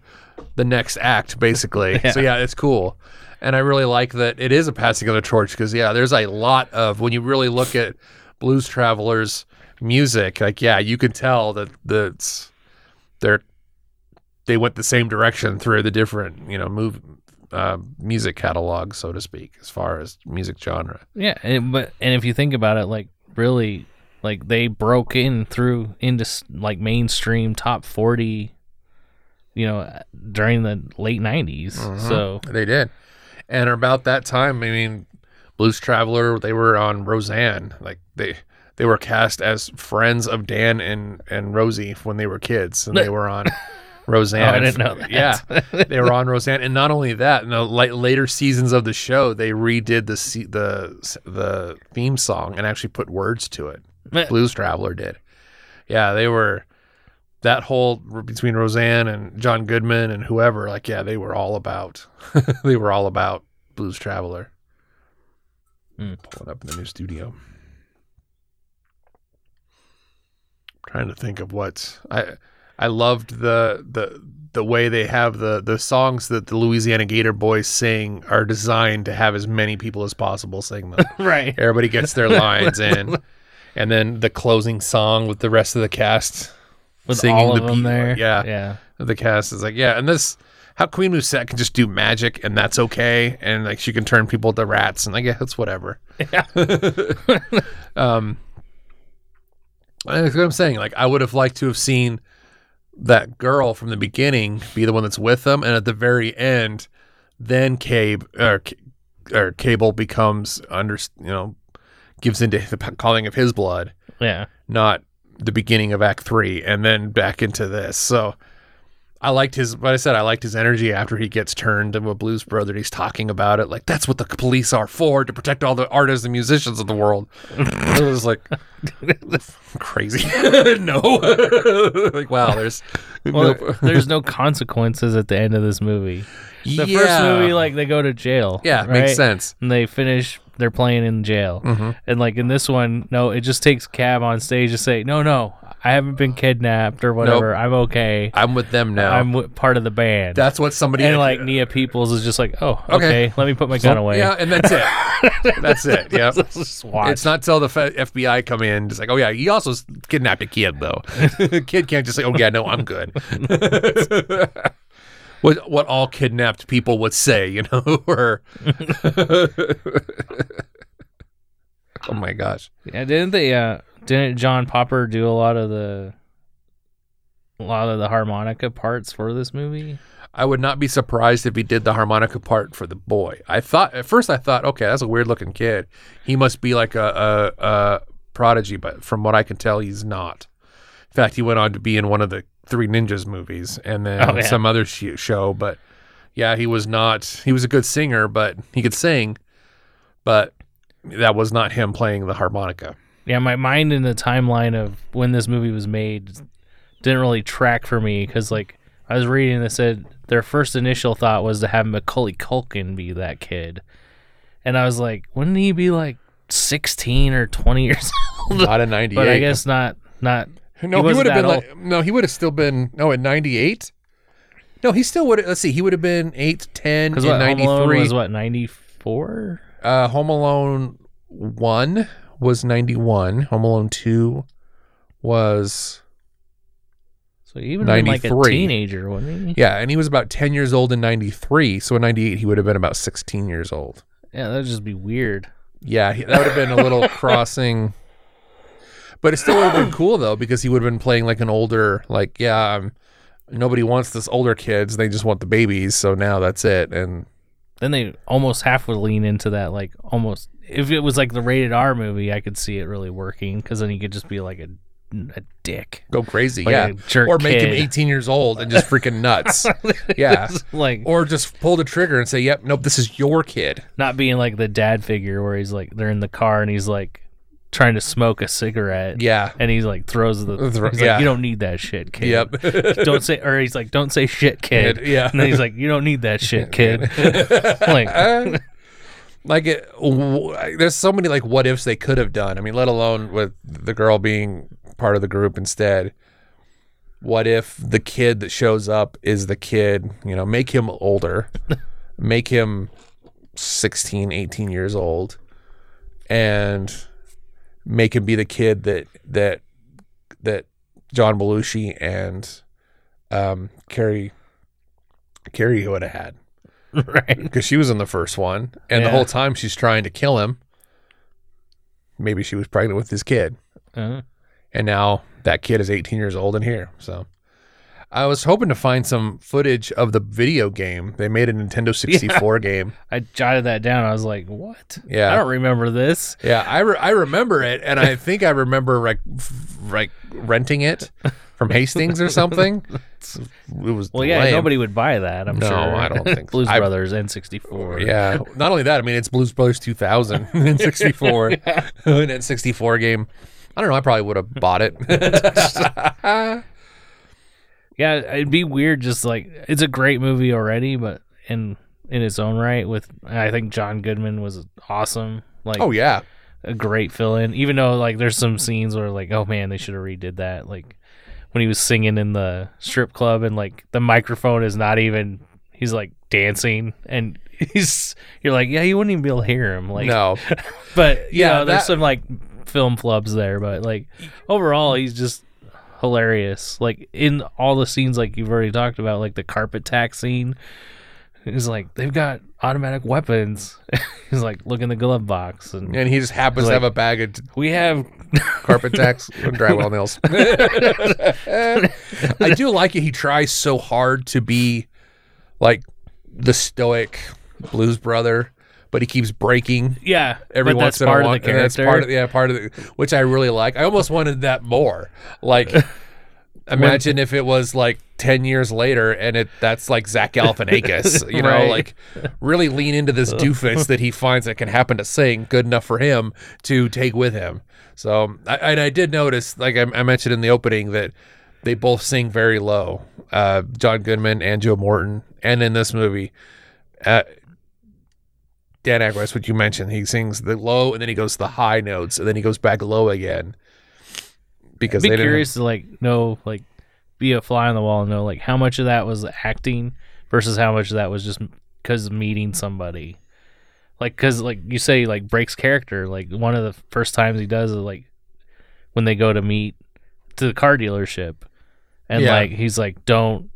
the next act basically. So yeah it's cool. And i really like that it is a passing of the torch because yeah there's a lot of when you really look at blues travelers music like yeah you can tell that that's they're they went the same direction through the different you know move uh, music catalog, so to speak, as far as music genre. Yeah, and, but and if you think about it, like really, like they broke in through into like mainstream top forty, you know, during the late 90s So They did, and about that time, I mean, Blues Traveler, they were on Roseanne, like they. They were cast as friends of Dan and, and Rosie when they were kids, and they were on Roseanne. Oh, I didn't know that. Yeah, they were on Roseanne, and not only that, in the like later seasons of the show, they redid the se- the the theme song and actually put words to it. Blues Traveler did. Yeah, they were that whole between Roseanne and John Goodman and whoever. Like, yeah, they were all about they were all about Blues Traveler. Hmm. Pulling up in the new studio. Trying to think of what I I loved the the the way they have the the songs that the Louisiana Gator Boys sing are designed to have as many people as possible sing them. right, Everybody gets their lines in, and then the closing song with the rest of the cast with singing all of the them there. yeah. yeah. the cast is like, yeah, and this how Queen Musette can just do magic and that's okay, and like she can turn people to rats, and I guess it's whatever. Yeah. um, that's what I'm saying. Like, I would have liked to have seen that girl from the beginning be the one that's with them, and at the very end, then Cabe or or Cabel becomes under, you know, gives into the calling of his blood yeah. not the beginning of Act Three, and then back into this. So I liked his, what I said, I liked his energy after he gets turned into a blues brother. He's talking about it like that's what the police are for to protect all the artists and musicians of the world. it was like crazy. no, like wow, there's Well, nope. there's no consequences at the end of this movie. The first movie, like they go to jail. yeah, right? makes sense. And they finish. They're playing in jail. Mhm. And like in this one, no, it just takes Cab on stage to say, "No, no, I haven't been kidnapped or whatever. I'm okay. I'm with them now. I'm w- part of the band." that's what somebody and like Nia Peeples is just like, "Oh, okay, Okay. let me put my gun away." Yeah, and that's it. that's it. Yeah. Let's just watch. It's not till the F- FBI come in, just like, oh yeah, he also kidnapped a kid though. kid can't just say, oh yeah, no, I'm good. what what all kidnapped people would say, you know, or oh my gosh, Yeah, didn't they? Uh, didn't John Popper do a lot of the, a lot of the harmonica parts for this movie? I would not be surprised if he did the harmonica part for the boy. I thought at first I thought, okay, that's a weird looking kid. He must be like a, a, a prodigy, but from what I can tell, he's not. In fact, he went on to be in one of the Three Ninjas movies and then Oh, yeah. some other sh- show. But yeah, he was not. He was a good singer, but he could sing, but that was not him playing the harmonica. Yeah, my mind in the timeline of when this movie was made didn't really track for me because, like, I was reading that said their first initial thought was to have Macaulay Culkin be that kid, and I was like, wouldn't he be like sixteen or twenty years old? Not in '98. but I guess not. Not No, He he, would have been that like no, he would have still been no in '98. No, he still would. Let's see, he would have been eight, ten because in what Home Alone '93. was what ninety four. Uh, Home Alone one was '91. Home Alone two was So would been like a 93. teenager, wouldn't he? yeah, and he was about ten years old in '93. So in '98, he would have been about 16 years old. Yeah, that'd just be weird. Yeah, he, that would have been a little crossing. But it still would have been cool though because he would have been playing like an older, like yeah, um, nobody wants this older kids; they just want the babies. So now that's it, and then they almost half would lean into that like almost if it was like the rated R movie I could see it really working because then he could just be like a, a dick. Go crazy, Like yeah, jerk or make him 18 years old and just freaking nuts, yeah, like or just pull the trigger and say, "Yep, nope, this is your kid." not being like the dad figure where he's like they're in the car and he's like trying to smoke a cigarette Yeah, and he's like throws the he's yeah. like you don't need that shit kid yep, don't say or he's like don't say shit kid Kid, yeah. and then he's like you don't need that shit kid like like it, w- there's so many like what ifs they could have done. I mean, let alone with the girl being part of the group instead. What if the kid that shows up is the kid, you know, make him older, make him 16, 18 years old and make him be the kid that that that John Belushi and um, Carrie Carrie would have had right. because she was in the first one, and the whole time she's trying to kill him. Maybe she was pregnant with his kid, Uh, and now that kid is 18 years old and here. So, I was hoping to find some footage of the video game. They made a Nintendo 64 game. I jotted that down. I was like, "What? Yeah. I don't remember this." Yeah, I, re- I remember it, and I think I remember like like renting it from Hastings or something. It was Well, yeah, lame. nobody would buy that. I'm No, sure. I don't think so. Blues I- Brothers N64. Yeah, not only that, I mean it's Blues Brothers 2000 and 64 an N64 game. I don't know. I probably would have bought it. Yeah, it'd be weird. Just like it's a great movie already, but in in its own right, with I think John Goodman was awesome. Like, oh yeah, a great fill in. Even though like there's some scenes where like, oh man, they should have redid that. Like when he was singing in the strip club and like the microphone is not even. He's like dancing and he's. You're like, yeah, you wouldn't even be able to hear him. Like, no, but Yeah, yeah, there's that- some like film flubs there, but like overall, he's just hilarious. Like in all the scenes, like you've already talked about, like the carpet tax scene. He's like, they've got automatic weapons. he's like, look in the glove box, and and he just happens to Like- have a bag of we have. carpet tacks and drywall nails. I do like it. He tries so hard to be like the stoic blues brother, but he keeps breaking Yeah, every but once that's in part a while. of the and that's part of yeah, part of the which I really like. I almost wanted that more. Like imagine if it was like 10 years later and it that's like Zach Galifianakis, you know, Right. like really lean into this doofus that he finds that can happen to sing good enough for him to take with him. So, I, and I did notice, like I, I mentioned in the opening, that they both sing very low. Uh, John Goodman and Joe Morton, and in this movie, uh, Dan Aykroyd, what you mentioned, he sings the low and then he goes to the high notes and then he goes back low again. Because I'd be curious to like know, like, be a fly on the wall and know like how much of that was acting versus how much of that was just because meeting somebody. Like, cause like you say, like breaks character. Like one of the first times he does is like when they go to meet to the car dealership, and Yeah. like he's like, don't,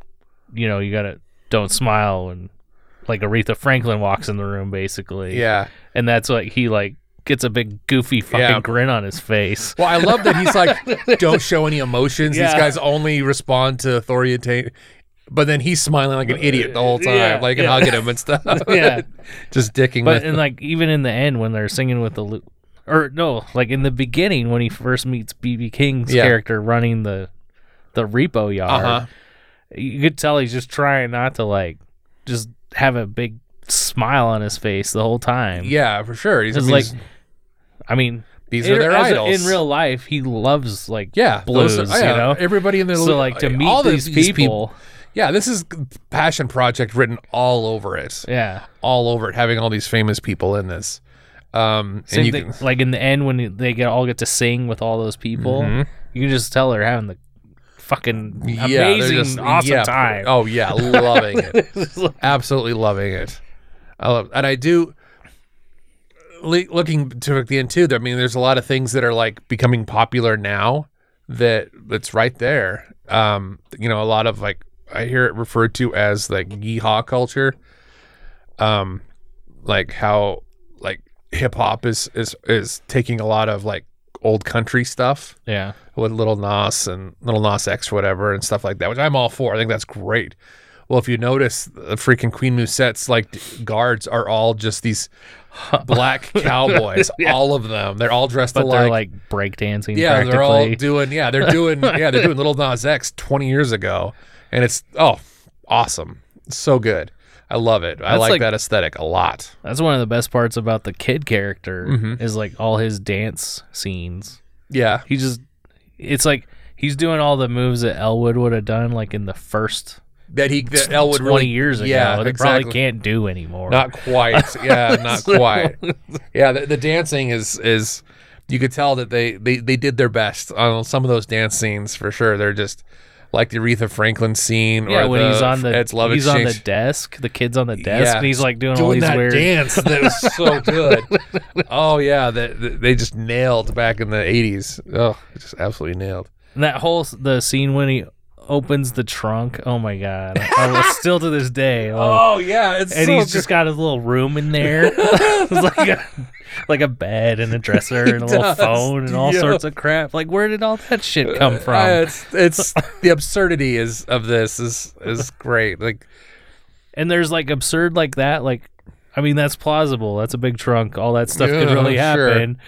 you know, you gotta don't smile and like Aretha Franklin walks in the room basically. yeah. and that's like he like gets a big goofy fucking Yeah. grin on his face. Well, I love that he's like, don't show any emotions. These guys only respond to authoritative. But then he's smiling like an idiot the whole time, Yeah, like and yeah. hugging him and stuff. Yeah. just dicking But and like even in the end when they're singing with the lu- or no, like in the beginning when he first meets BB King's Yeah. character running the the repo yard, Uh-huh. you could tell he's just trying not to like just have a big smile on his face the whole time. Yeah, for sure. He's, I mean, like I mean, these it- are their as a- idols. in real life. He loves like yeah, blues, are- yeah, you know. everybody in their So like to meet all the- these, peop- people, Yeah, this is passion project written all over it, yeah. all over it, having all these famous people in this. Um, and Same you thing. can, Like in the end, when they get all get to sing with all those people, Mhm. you can just tell they're having the fucking yeah, amazing, just- awesome yeah, time. Oh yeah, loving it. absolutely loving it. I love, and I do. le- Looking to the end too, I mean, there's a lot of things that are like becoming popular now that that's right there. Um, you know, a lot of like I hear it referred to as like yeehaw culture. Um, like how like hip hop is is is taking a lot of like old country stuff yeah, with Little Nas and Little Nas X, whatever, and stuff like that, which I'm all for. I think that's great. Well, if you notice, the freaking Queen Musette's like guards are all just these black cowboys, Yeah. all of them. They're all dressed but alike. they're like breakdancing. yeah, they're all doing. Yeah, they're doing. yeah, they're doing Little Nas X 20 years ago, and it's oh, awesome, so good. I love it. I like, like- that aesthetic a lot. That's one of the best parts about the kid character Mhm. is like all his dance scenes. Yeah, He just, it's like he's doing all the moves that Elwood would have done like in the first that he that Elwood twenty really years ago. Yeah, they exactly. probably can't do anymore. Not quite. Yeah, not quite. Yeah, the, the dancing is is you could tell that they, they they did their best on some of those dance scenes for sure. They're just like the Aretha Franklin scene yeah, or when the he's on the Ed's Love he's on the desk, the kid's on the desk, Yeah. and he's like doing, all these that weird. dance that was so good. oh yeah, that that they just nailed back in the eighties. Oh, just absolutely nailed. And that whole the scene when he opens the trunk. Oh my god! I was still to this day. Oh, Oh yeah, it's and he's just got his little room in there. like a like a bed and a dresser and a little phone and all sorts of crap. Like where did all that shit come from? Uh, it's it's the absurdity is of this is is great. Like and there's like absurd like that. Like I mean that's plausible. That's a big trunk. All that stuff could Yeah, really sure. happen.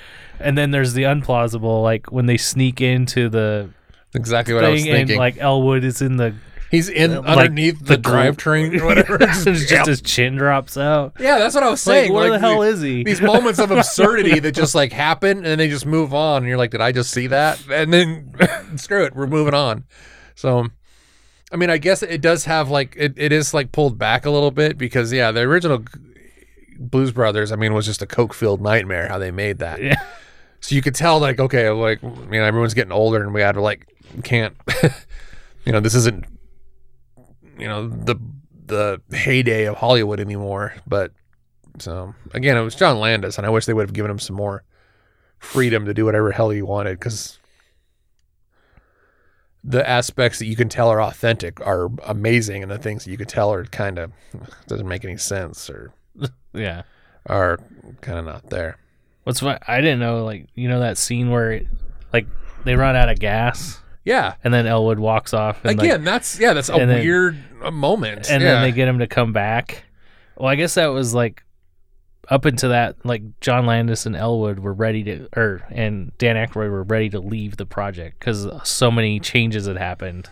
And then there's the unplausible, like when they sneak into the exactly what I was thing and thinking. like Elwood is in the he's in like, underneath the, the drivetrain or whatever. just his chin drops out. yeah, that's what I was Like, saying. where like, the hell is he? these moments of absurdity that just like happen and then they just move on and you're like did i just see that and then screw it we're moving on so i mean i guess it does have like it, it is like pulled back a little bit because yeah the original blues brothers i mean was just a coke filled nightmare how they made that Yeah. So you could tell like okay like you know everyone's getting older and we had to like can't you know this isn't you know the the heyday of hollywood anymore but so again, it was John Landis, and I wish they would have given him some more freedom to do whatever hell he wanted because the aspects that you can tell are authentic are amazing, and the things that you can tell are kind of doesn't make any sense or Yeah. are kind of not there. What's? I didn't know, like, you know, that scene where, it, like, they run out of gas Yeah. and then Elwood walks off. And, like, Again, that's yeah, that's a then- weird moment. and yeah. then they get him to come back. Well, I guess that was like up into that, like John Landis and Elwood were ready to, or and Dan Aykroyd were ready to leave the project because so many changes had happened.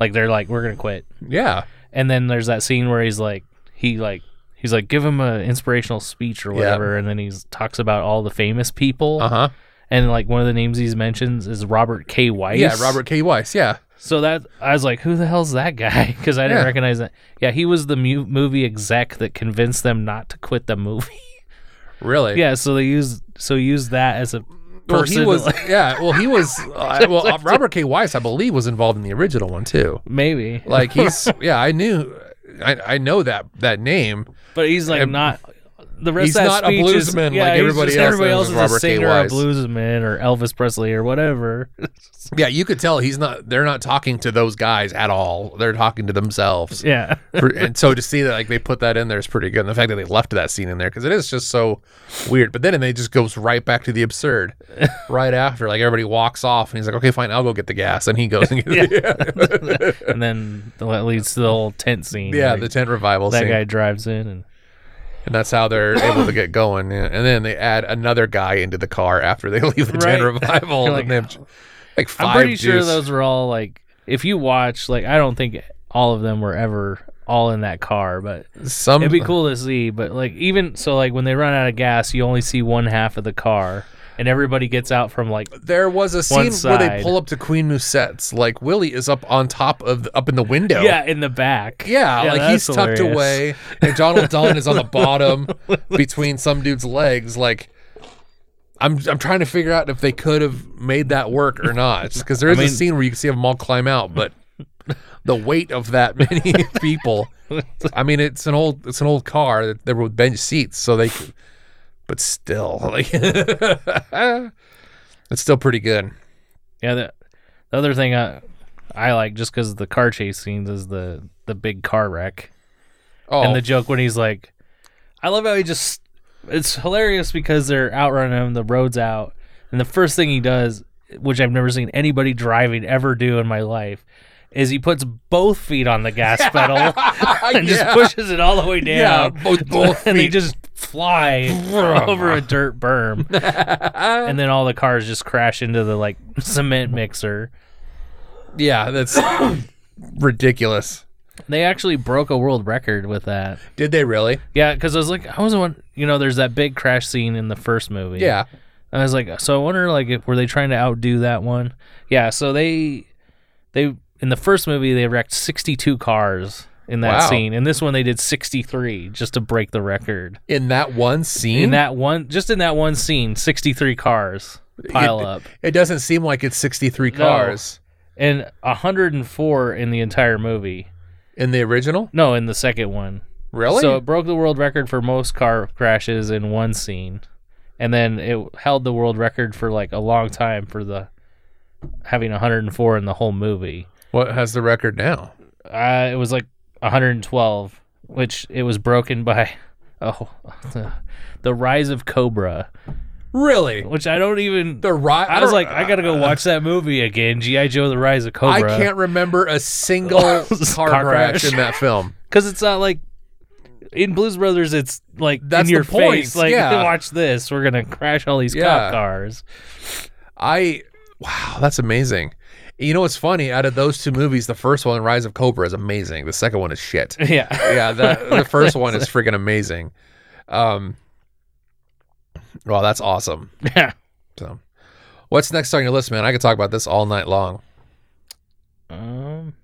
Like they're like, we're gonna quit. yeah, And then there's that scene where he's like, he like, he's like, give him an inspirational speech or whatever, and then he talks about all the famous people, uh huh, and like one of the names he mentions is Robert K. Weiss. yeah, Robert K. Weiss, yeah, So that I was like, who the hell's that guy? Because I didn't Yeah. recognize that. Yeah, he was the mu- movie exec that convinced them not to quit the movie. really, yeah, so they used so use that as a Well, person. he was, yeah. Well, he was. Uh, well, uh, Robert K. Weiss, I believe, was involved in the original one too. maybe Like he's, yeah, I knew, I, I know that that name. but he's like Um, not. The rest he's of that not a speech is- bluesman yeah, like everybody just- else Everybody is else is a Robert K. singer, a bluesman, or Elvis Presley, or whatever. Yeah, you could tell he's not. They're not talking to those guys at all. They're talking to themselves. yeah, For- and so to see that like they put that in there is pretty good. And the fact that they left that scene in there because it is just so weird. But then it just goes right back to the absurd right after. Like everybody walks off and he's like, "Okay, fine, I'll go get the gas." And he goes and gets the, and then that leads to the whole tent scene. yeah, where the tent revival that scene. guy drives in and and that's how they're able to get going. Yeah. And then they add another guy into the car after they leave the Right. revival. You're and like, they have, like five. I'm pretty sure those were all like if you watch like I don't think all of them were ever all in that car, but some. it'd be cool to see. But like even so, like when they run out of gas, you only see one half of the car, and everybody gets out from like There was a one scene where they pull up to Queen Musette's. Like Willie is up on top of the, up in the window. yeah in the back. Yeah, like he's that's tucked away, and Donald Dunn is on the bottom between some dude's legs. Like, I'm I'm trying to figure out if they could have made that work or not, because there is mean- a scene where you can see them all climb out, but the weight of that many people. I mean, it's an old it's an old car. that There were bench seats, so they. Could, but still, like, it's still pretty good. Yeah, the, the other thing I I like just because of the car chase scenes is the the big car wreck. Oh, and the oh. joke when he's like, I love how he just. It's hilarious because they're outrunning him, the road's out, and the first thing he does, which I've never seen anybody driving ever do in my life, is he puts both feet on the gas pedal and just Yeah. pushes it all the way down. yeah, both both and they feet. just fly over a dirt berm, and then all the cars just crash into the like cement mixer. yeah, that's ridiculous. They actually broke a world record with that. Did they really? Yeah, because I was like, I was one. You know, there's that big crash scene in the first movie. Yeah. and I was like, so I wonder, like, if were they trying to outdo that one? Yeah. So they, they in the first movie they wrecked 62 cars in that Wow. scene. In this one they did 63 just to break the record. In that one scene, In that one, just in that one scene, 63 cars pile It- up, it doesn't seem like it's 63 cars and 104 in the entire movie. in the original. No, in the second one. Really? So it broke the world record for most car crashes in one scene, and then it held the world record for like a long time for the having 104 in the whole movie. What has the record now? Uh, it was like 112, which it was broken by oh the, the Rise of Cobra, Really? which I don't even. The ri- I was like, I gotta go watch that movie again. GI Joe: The Rise of Cobra. I can't remember a single car, Car crash, in that film. because it's not like in Blues Brothers. It's like That's in your the point, face. Like, yeah. watch this. We're gonna crash all these Yeah. cop cars. I wow, that's amazing. You know what's funny? Out of those two movies, the first one, Rise of Cobra, is amazing. The second one is shit. Yeah, Yeah, that, the first one is freaking amazing. Um, well, that's awesome. yeah. So, what's next on your list, man? I could talk about this all night long. Um,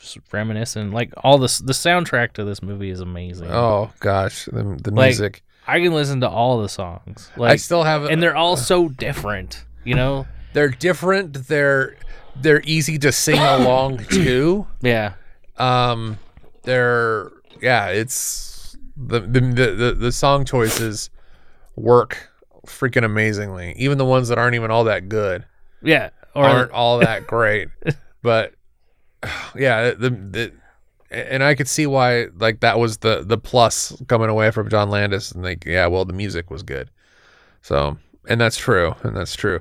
just reminiscing. Like all this, the soundtrack to this movie is amazing. Oh gosh, the, the Like, music. I can listen to all the songs. Like I still have, and they're all so different. You know? they're different. They're they're easy to sing along to. Yeah. Um, they're yeah, it's the the the, the, the song choices work freaking amazingly. Even the ones that aren't even all that good Yeah. Or aren't all that great. But yeah, the, the and I could see why like that was the the plus coming away from John Landis and like yeah, well the music was good. So and that's true, and that's true.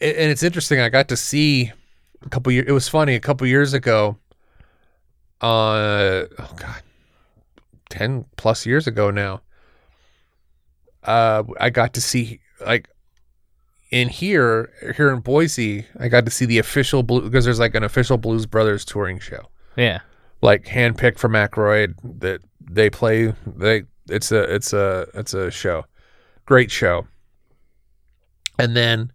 A- And it's interesting. I got to see a couple years. It was funny a couple years ago. Uh oh god, ten plus years ago now. Uh, I got to see like in here here in Boise. I got to see the official blue because there's like an official Blues Brothers touring show yeah. like handpicked from Aykroyd that they play they it's a it's a it's a show. Great show. And then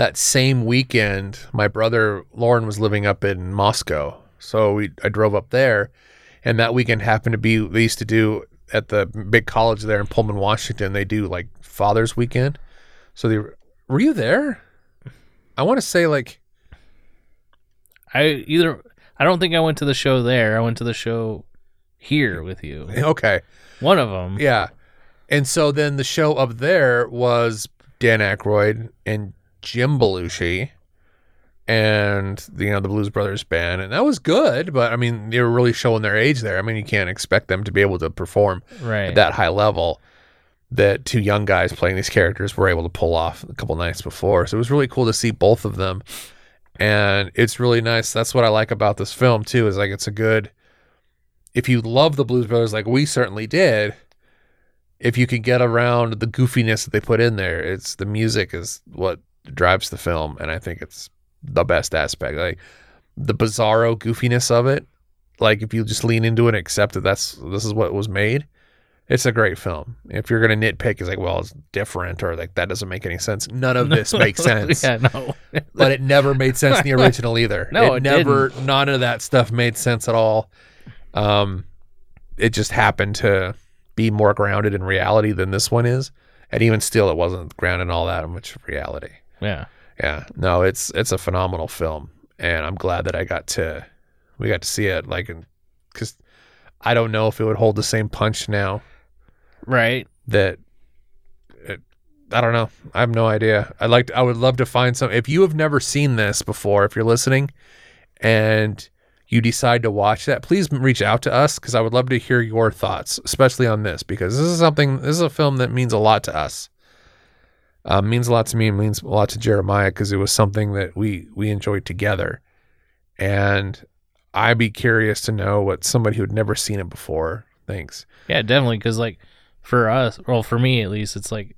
that same weekend my brother Lauren was living up in Moscow. So we I drove up there and that weekend happened to be they used to do at the big college there in Pullman, Washington, they do like Father's Weekend. So they were you there? I want to say like I either I don't think I went to the show there. I went to the show here with you. okay. One of them. Yeah. And so then the show up there was Dan Aykroyd and Jim Belushi and the, you know the Blues Brothers band. And that was good but I mean they were really showing their age there. I mean you can't expect them to be able to perform Right. at that high level that two young guys playing these characters were able to pull off a couple nights before. So it was really cool to see both of them. And it's really nice. That's what I like about this film too is like it's a good if you love the Blues Brothers like we certainly did if you can get around the goofiness that they put in there, it's the music is what drives the film, and I think it's the best aspect. Like the bizarro goofiness of it. Like if you just lean into it and accept that that's this is what was made, it's a great film. If you're gonna nitpick, it's like, well, it's different, or like that doesn't make any sense. None of this makes sense. yeah, no. But it never made sense in the original either. No, it, it never. None of that stuff made sense at all. Um, it just happened to be more grounded in reality than this one is, and even still, it wasn't grounded in all that much reality. Yeah. Yeah, no, it's it's a phenomenal film, and I'm glad that I got to we got to see it. Like, because I don't know if it would hold the same punch now Right. that it, I don't know. I have no idea. I'd like to, I would love to find some if you have never seen this before, if you're listening and you decide to watch that, please reach out to us because I would love to hear your thoughts, especially on this, because this is something this is a film that means a lot to us. Um, means a lot to me, and means a lot to Jeremiah because it was something that we we enjoyed together. And I'd be curious to know what somebody who had never seen it before thinks. Yeah, definitely. Because like for us, well, for me at least, it's like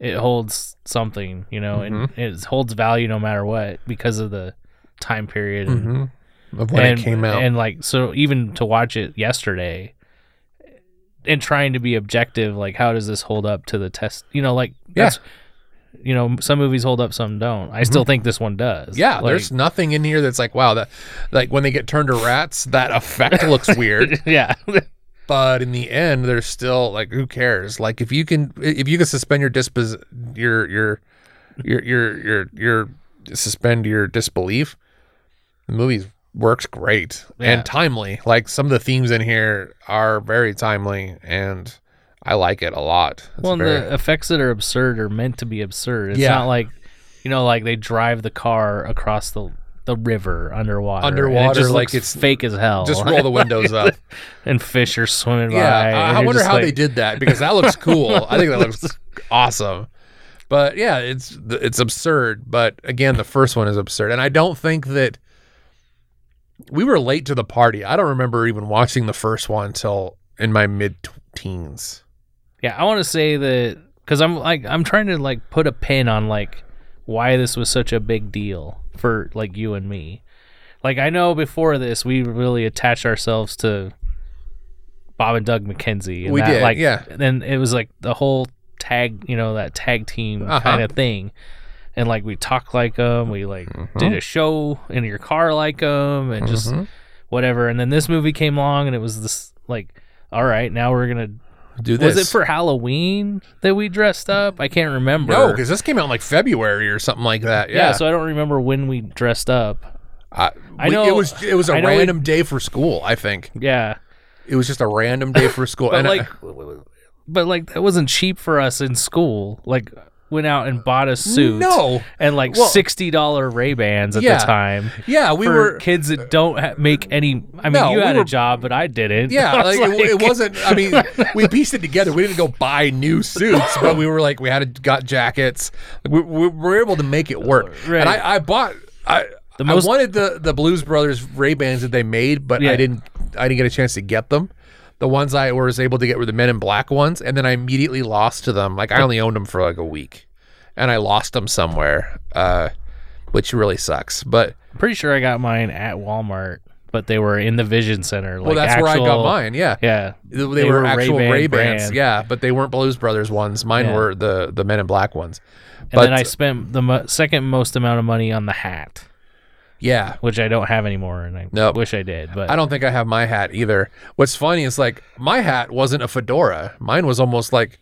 it holds something, you know, and Mm-hmm. it holds value no matter what because of the time period and, hmm Of when and it came out. And like so, even to watch it yesterday and trying to be objective, like how does this hold up to the test? You know, like Yeah. You know, some movies hold up, some don't. I still think this one does. Mm-hmm. Yeah, Like, there's nothing in here that's like, wow, that like when they get turned to rats, that effect looks weird. yeah, But in the end, there's still like, who cares? Like if you can, if you can suspend your dispos, your your your your your your suspend your disbelief, the movie works great Yeah. and timely. Like some of the themes in here are very timely, and I like it a lot. It's well, very- the effects that are absurd are meant to be absurd. It's Yeah. not like, you know, like they drive the car across the the river underwater. it Underwater, just like it's- fake as hell. Just roll the windows up. and fish are swimming by. Yeah, I, I wonder how like- they did that because that looks cool. I think that looks awesome. But yeah, it's it's absurd. But again, the first one is absurd, and I don't think that we were late to the party. I don't remember even watching the first one until in my mid teens. Yeah, I want to say that because I'm like I'm trying to like put a pin on like why this was such a big deal for like you and me. Like I know before this we really attached ourselves to Bob and Doug McKenzie. And We that, did, like, yeah. Then it was like the whole tag, you know, that tag team Uh-huh. kind of thing. And like we talked like them, we like Mm-hmm. did a show in your car like them, and just Mhm. whatever. And then this movie came along, and it was this like, all right, now we're gonna Do this. was it for Halloween that we dressed up? I can't remember. no? Because this came out in like February or something like that. Yeah. yeah. so I don't remember when we dressed up. I, I know- it was it was a I know we- random day for school. I think Yeah, it was just a random day for school. but and I- like, but like that wasn't cheap for us in school. Like, went out and bought a suit. no, and like Well- sixty dollar Ray Bans at Yeah. the time. yeah, we were kids that don't ha- make any. I mean, No, you we had were- a job, but I didn't. Yeah, I like, it, it wasn't. I mean, we pieced it together. We didn't go buy new suits, but we were like, we had a, got jackets. We, we were able to make it work. Right. And I, I bought. I The most- I wanted the the Blues Brothers Ray Bans that they made, but Yeah. I didn't. I didn't get a chance to get them. The ones I was able to get were the Men in Black ones, and then I immediately lost to them. Like I only owned them for like a week, and I lost them somewhere, uh, which really sucks. But I'm pretty sure I got mine at Walmart, but they were in the Vision Center. Like well, that's where I got mine. Yeah. Yeah, They, they were, actual Ray-Ban Ray Bans, yeah, but they weren't Blues Brothers ones. Mine Yeah. were the the Men in Black ones. And But then I spent the mo- second most amount of money on the hat, yeah, which I don't have anymore, and I Nope. wish I did. But I don't think I have my hat either. What's funny is like my hat wasn't a fedora. Mine was almost like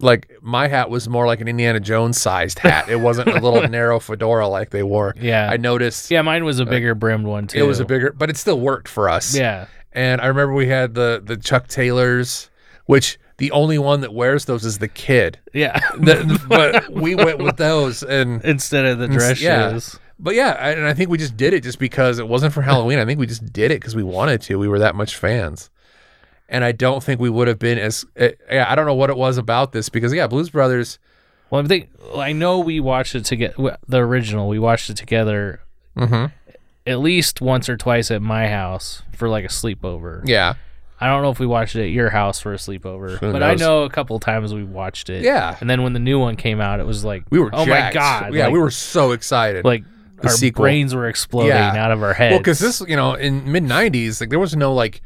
like my hat was more like an Indiana Jones sized hat. It wasn't a little narrow fedora like they wore. yeah, I noticed yeah, mine was a uh, bigger brimmed one too. it was a bigger, but it still worked for us. yeah. And I remember we had the the Chuck Taylors, which the only one that wears those is the kid. Yeah, The- but we went with those and instead of the dress yeah. shoes. But yeah, I- and I think we just did it just because it wasn't for Halloween. I think we just did it because we wanted to. We were that much fans, and I don't think we would have been as. Uh, yeah, I don't know what it was about this because yeah, Blues Brothers. Well, I think I know we watched it together. The original, we watched it together Mm-hmm. at least once or twice at my house for like a sleepover. Yeah, I don't know if we watched it at your house for a sleepover, Who but I know a couple times we watched it. Yeah. and then when the new one came out, it was like we were. oh jacked. my god, Yeah, like, we were so excited. like The our sequel. brains were exploding Yeah. out of our heads. well, because this, you know, in mid '90s, like there was no like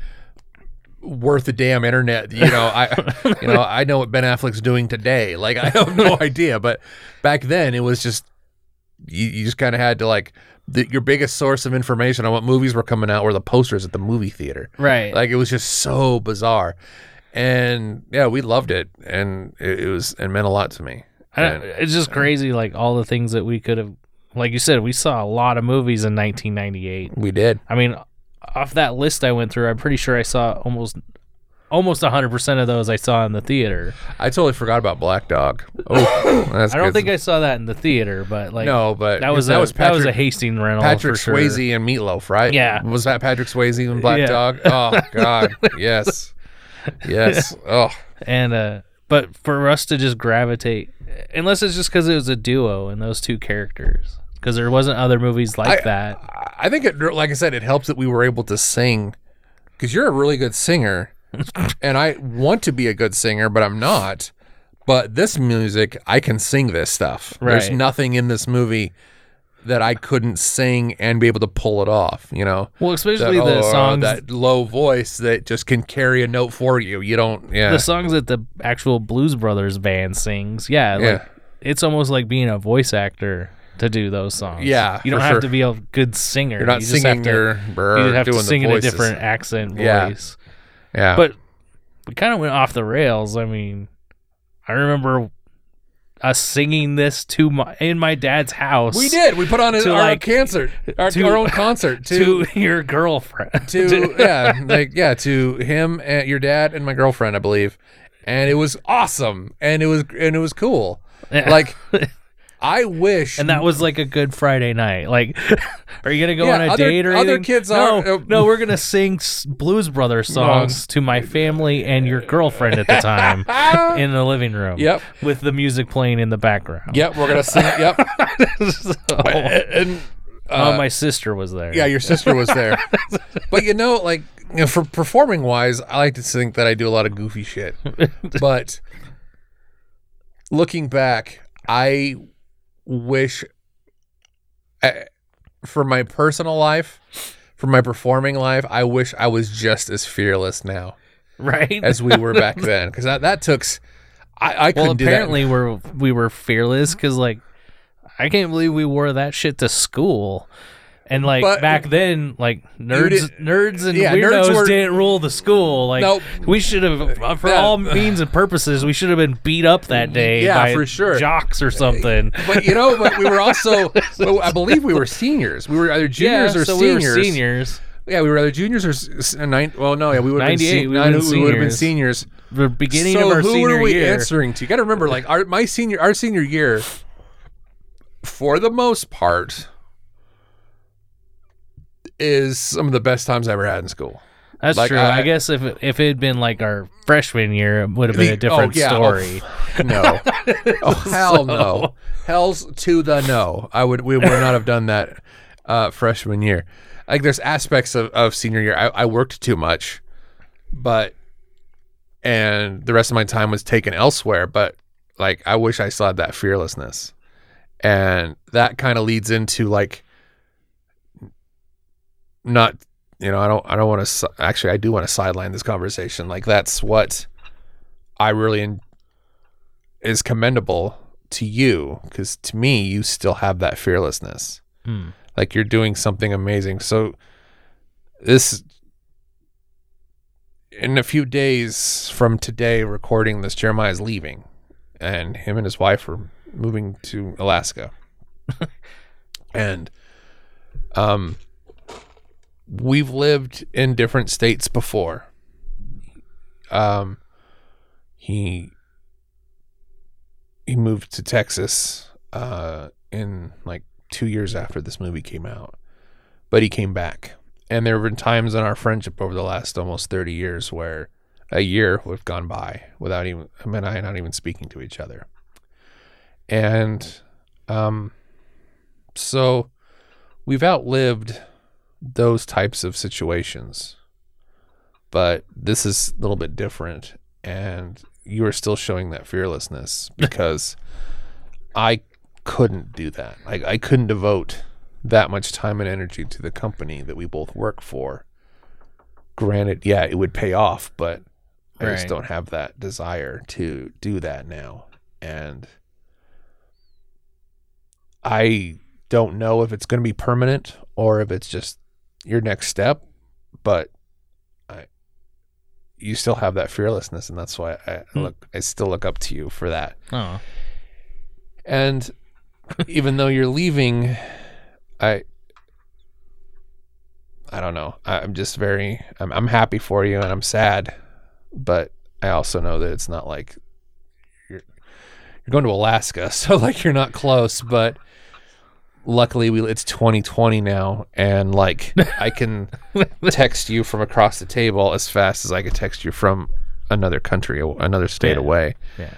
worth a damn internet. You know, I, you know, I know what Ben Affleck's doing today. Like I have no idea, but back then it was just you, you just kind of had to like the, your biggest source of information on what movies were coming out were the posters at the movie theater. right, Like it was just so bizarre, and yeah, we loved it, and it, it was it meant a lot to me. And- it's just crazy, like all the things that we could have. Like you said, we saw a lot of movies in 1998. we did. I mean, off that list I went through, I'm pretty sure I saw almost almost 100% of those I saw in the theater. I totally forgot about Black Dog. Oh, that's I don't good. think I saw that in the theater, but like no, but that was that a, was that was a Patrick- Hastings rental Patrick for sure. Swayze and Meatloaf, right? Yeah. Was that Patrick Swayze and Black Yeah. Dog? Oh God, yes, yes. Oh, And uh but for us to just gravitate unless it's just cuz it was a duo and those two characters cuz there wasn't other movies like I- that. I think it, like I said, it helps that we were able to sing because you're a really good singer, and I want to be a good singer, but I'm not. But this music, I can sing this stuff. There's nothing in this movie that I couldn't sing and be able to pull it off. You know, Well, especially That- the oh, songs that low voice that just can carry a note for you. You don't, yeah, the songs that the actual Blues Brothers band sings. Yeah, like Yeah. it's almost like being a voice actor to do those songs. Yeah, you don't have sure. to be a good singer. you're not you just singing have to, your, you have to sing in a different accent Yeah. voice. Yeah, But we kind of went off the rails. I mean, I remember us singing this to my in my dad's house. we did. We put on a, our like, concert, our, to- our own concert to your girlfriend. to yeah, like yeah, to him and your dad and my girlfriend, I believe, and it was awesome, and it was and it was cool. Yeah. Like I wish and that was like a good Friday night. Like, are you gonna go Yeah, on a other- date or other kids no, are- uh, no, we're gonna sing Blues Brothers songs to my family and your girlfriend at the time in the living room. Yep. with the music playing in the background. Yep, we're gonna sing. Yep, So- and oh, my sister was there. yeah, your sister was there. but you know, like you know, for performing wise, I like to think that I do a lot of goofy shit. but looking back, I wish I, for my personal life, for my performing life, I wish I was just as fearless now right. as we were back then because that that took. I, couldn't well, do that. apparently we're we were fearless because like I can't believe we wore that shit to school. And like But- back then, like nerds, nerds and Yeah, nerds weirdos were- didn't rule the school. Like Nope. we should have, uh, for all means and purposes, we should have been beat up that day. Yeah, by for sure. jocks or something. But you know, but we were also, I believe we were seniors. We were either juniors yeah, or so seniors. we were seniors. Yeah, we were either juniors or nine. Well, no, yeah, we would have been, 98, se- we nine- would've been we would have been seniors. The beginning so of our senior year. who are we year. answering to? You got to remember, like our my senior, our senior year, for the most part, is some of the best times I ever had in school. That's Like, true. I- I, guess if it, if it had been like our freshman year, it would have been a different oh, yeah, oh, story. No, oh hell no, hell's to the no. I would we would not have done that uh, freshman year. Like there's aspects of, of senior year. I, I worked too much, but and the rest of my time was taken elsewhere. But like I wish I still had that fearlessness, and that kind of leads into like not you know I don't I don't want to actually I do want to sideline this conversation. Like that's what I really en- is commendable to you because to me you still have that fearlessness Hmm. like you're doing something amazing so this in a few days from today recording this jeremiah's leaving and him and his wife are moving to alaska and um we've lived in different states before um he he moved to Texas uh in like 2 years after this movie came out. But he came back. And there have been times in our friendship over the last almost 30 years where a year would have gone by without even him and I not even speaking to each other. And um so we've outlived those types of situations. But this is a little bit different and you are still showing that fearlessness because I couldn't do that. Like I couldn't devote that much time and energy to the company that we both work for. Granted, yeah, it would pay off, but I just don't have that desire to do that now. And I don't know if it's going to be permanent or if it's just your next step, but I you still have that fearlessness and that's why I Hmm. look I still look up to you for that. Oh, And even though you're leaving, I I don't know. I'm just very I'm I'm happy for you and I'm sad, but I also know that it's not like you're you're going to Alaska, so like you're not close, but luckily we it's 2020 now and like I can text you from across the table as fast as I could text you from another country, another state Yeah. away. yeah.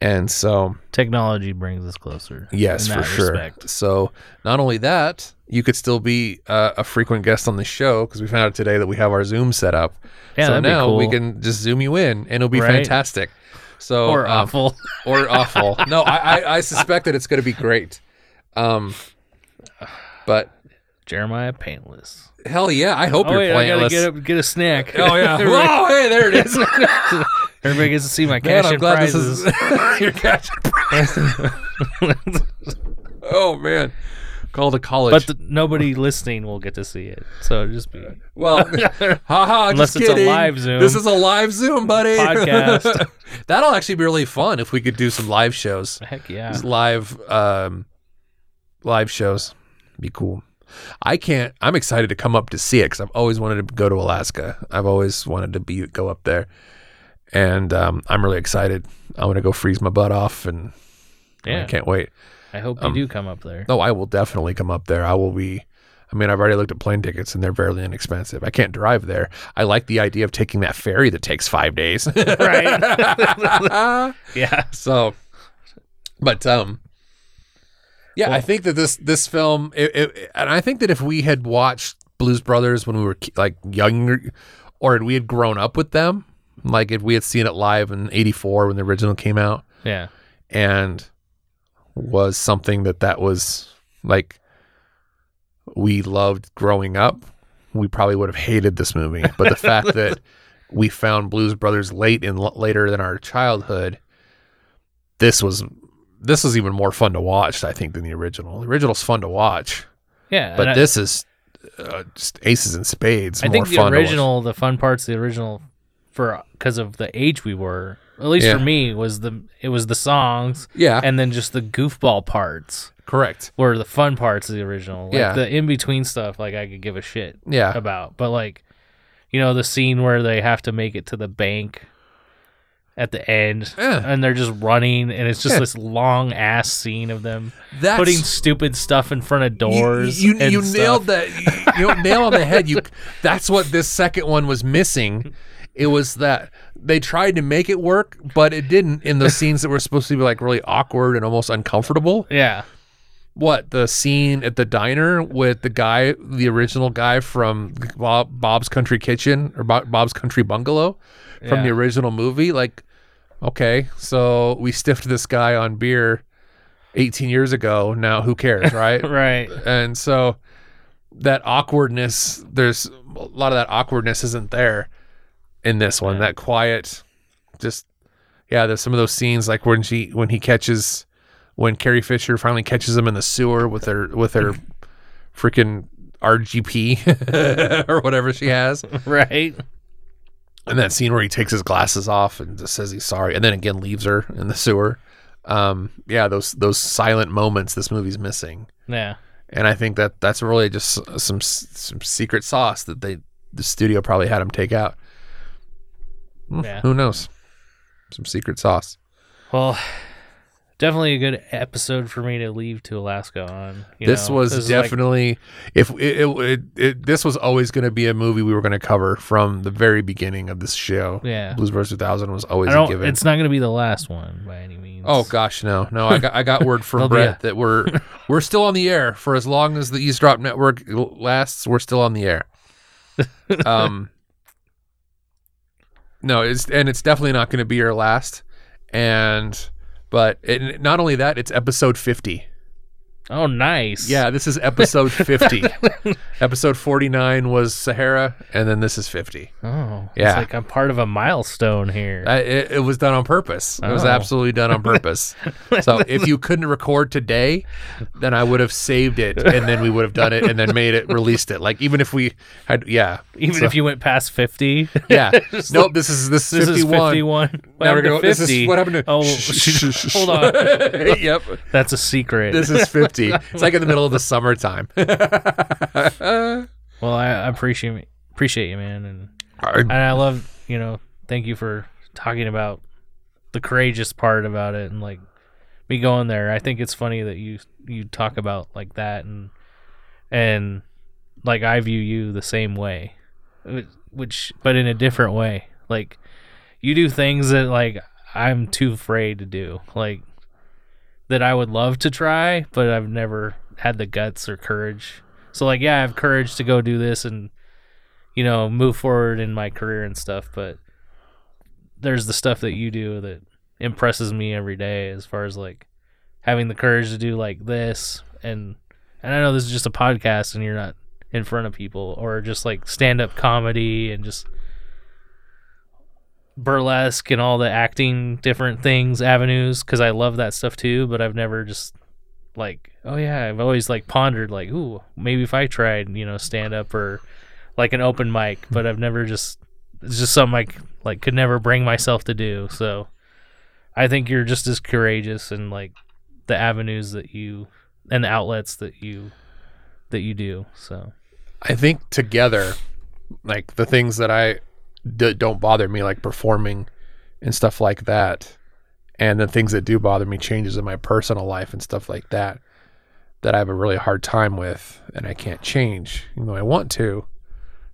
And so Technology brings us closer. Yes, for sure. respect. So not only that, you could still be uh, a frequent guest on the show because we found out today that we have our Zoom set up. Yeah, so that'd be now we can just zoom you in, and it'll be Right. fantastic. So Or um, awful. or awful. No, I, I, I suspect that it's going to be great. Um, but Jeremiah Paintless. hell yeah, I hope Oh you're wait, I gotta get a, get a snack. Oh yeah. oh hey, there it is. everybody gets to see my Man, cash I'm glad prizes. this is your cash prizes. oh man, call the college. but the, nobody listening will get to see it. So just be Well, haha, Unless just it's a kidding. live Zoom. This is a live Zoom, buddy. Podcast. That'll actually be really fun if we could do some live shows. heck yeah. Just live um live shows. Be cool. I can't I'm excited to come up to see it cuz I've always wanted to go to Alaska. I've always wanted to be go up there. And um, I'm really excited. I'm going to go freeze my butt off and yeah. I can't wait. I hope you Um, do come up there. No, I will definitely come up there. I will be. I mean, I've already looked at plane tickets and they're fairly inexpensive. I can't drive there. I like the idea of taking that ferry that takes five days. Right. yeah. so, but um, yeah, I think that this this film, it, it, and I think that if we had watched Blues Brothers when we were like younger, or we had grown up with them, like if we had seen it live in '84 when the original came out, Yeah. and was something that that was like we loved growing up, we probably would have hated this movie. But the fact that we found Blues Brothers late in later than our childhood, this was this was even more fun to watch, I think, than the original. The original's fun to watch, Yeah. but and I- this is uh, just aces and spades. I, more think the fun original, the fun parts, the original, for because of the age we were, at least Yeah. for me, was the it was the songs yeah, and then just the goofball parts correct, were the fun parts of the original. Like Yeah. the in between stuff, like I could give a shit yeah, about. But like, you know, the scene where they have to make it to the bank at the end, Yeah. and they're just running, and it's just Yeah. this long ass scene of them That's putting stupid stuff in front of doors. You, you, you nailed that. You, you nail on the head. You. That's what this second one was missing. It was that they tried to make it work, but it didn't in the scenes that were supposed to be like really awkward and almost uncomfortable. Yeah, What the scene at the diner with the guy, the original guy from Bob, Bob's Country Kitchen or Bob, Bob's Country Bungalow from the original movie? Like, okay, so we stiffed this guy on beer 18 years ago. Now who cares, right? right. and so that awkwardness there's a lot of that awkwardness isn't there in this one that quiet just yeah there's some of those scenes like when she when he catches when carrie fisher finally catches him in the sewer with her with her freaking rgp or whatever she has Right. And that scene where he takes his glasses off and just says he's sorry and then again leaves her in the sewer um yeah those those silent moments this movie's missing Yeah. and I think that that's really just some some secret sauce that they the studio probably had him take out. Hmm, Yeah. Who knows? Some secret sauce. Well, definitely a good episode for me to leave to Alaska on. you this know. was is like- definitely if it, it, it, this was always going to be a movie we were going to cover from the very beginning of this show. yeah. Blues Brothers 2000 was always a given. It's not going to be the last one by any means. Oh gosh, no, no! I got I got word from Brett a- that we're we're still on the air for as long as the EaseDrop Network lasts. We're still on the air. Um, no, it's and it's definitely not going to be our last. And but it, not only that, it's episode fifty. Oh, nice. Yeah, this is episode fifty. episode forty nine was Sahara, and then this is fifty. Oh, Yeah. It's like I'm part of a milestone here. Uh, it, it was done on purpose. It was Oh. absolutely done on purpose. so if you couldn't record today, then I would have saved it, and then we would have done it, and then made it, released it. Like even if we had, yeah, Even So- if you went past 50. yeah. Nope. like, this is this, this is is 51. 51. What Now we're happened to gonna- this is 50? what happened to. Oh, hold on. yep. That's a secret. This is 50. It's like in the middle of the summertime. well, I I appreciate appreciate you, man, and and I love you know. Thank you for talking about the courageous part about it and like me going there. I think it's funny that you you talk about like that and and like I view you the same way, which but in a different way. Like you do things that like I'm too afraid to do, like that I would love to try, but I've never had the guts or courage. So like yeah, I have courage to go do this and you know move forward in my career and stuff, but there's the stuff that you do that impresses me every day as far as like having the courage to do like this and and I know this is just a podcast and you're not in front of people or just like stand up comedy and just burlesque and all the acting different things avenues because I love that stuff too but I've never just like oh yeah I've always like pondered like ooh maybe if I tried you know stand up or like an open mic but I've never just it's just something I like could never bring myself to do so I think you're just as courageous and like the avenues that you and the outlets that you that you do so. I think together, like the things that I d- don't bother me, like performing and stuff like that, and the things that do bother me, changes in my personal life and stuff like that, that I have a really hard time with, and I can't change, even though I want to.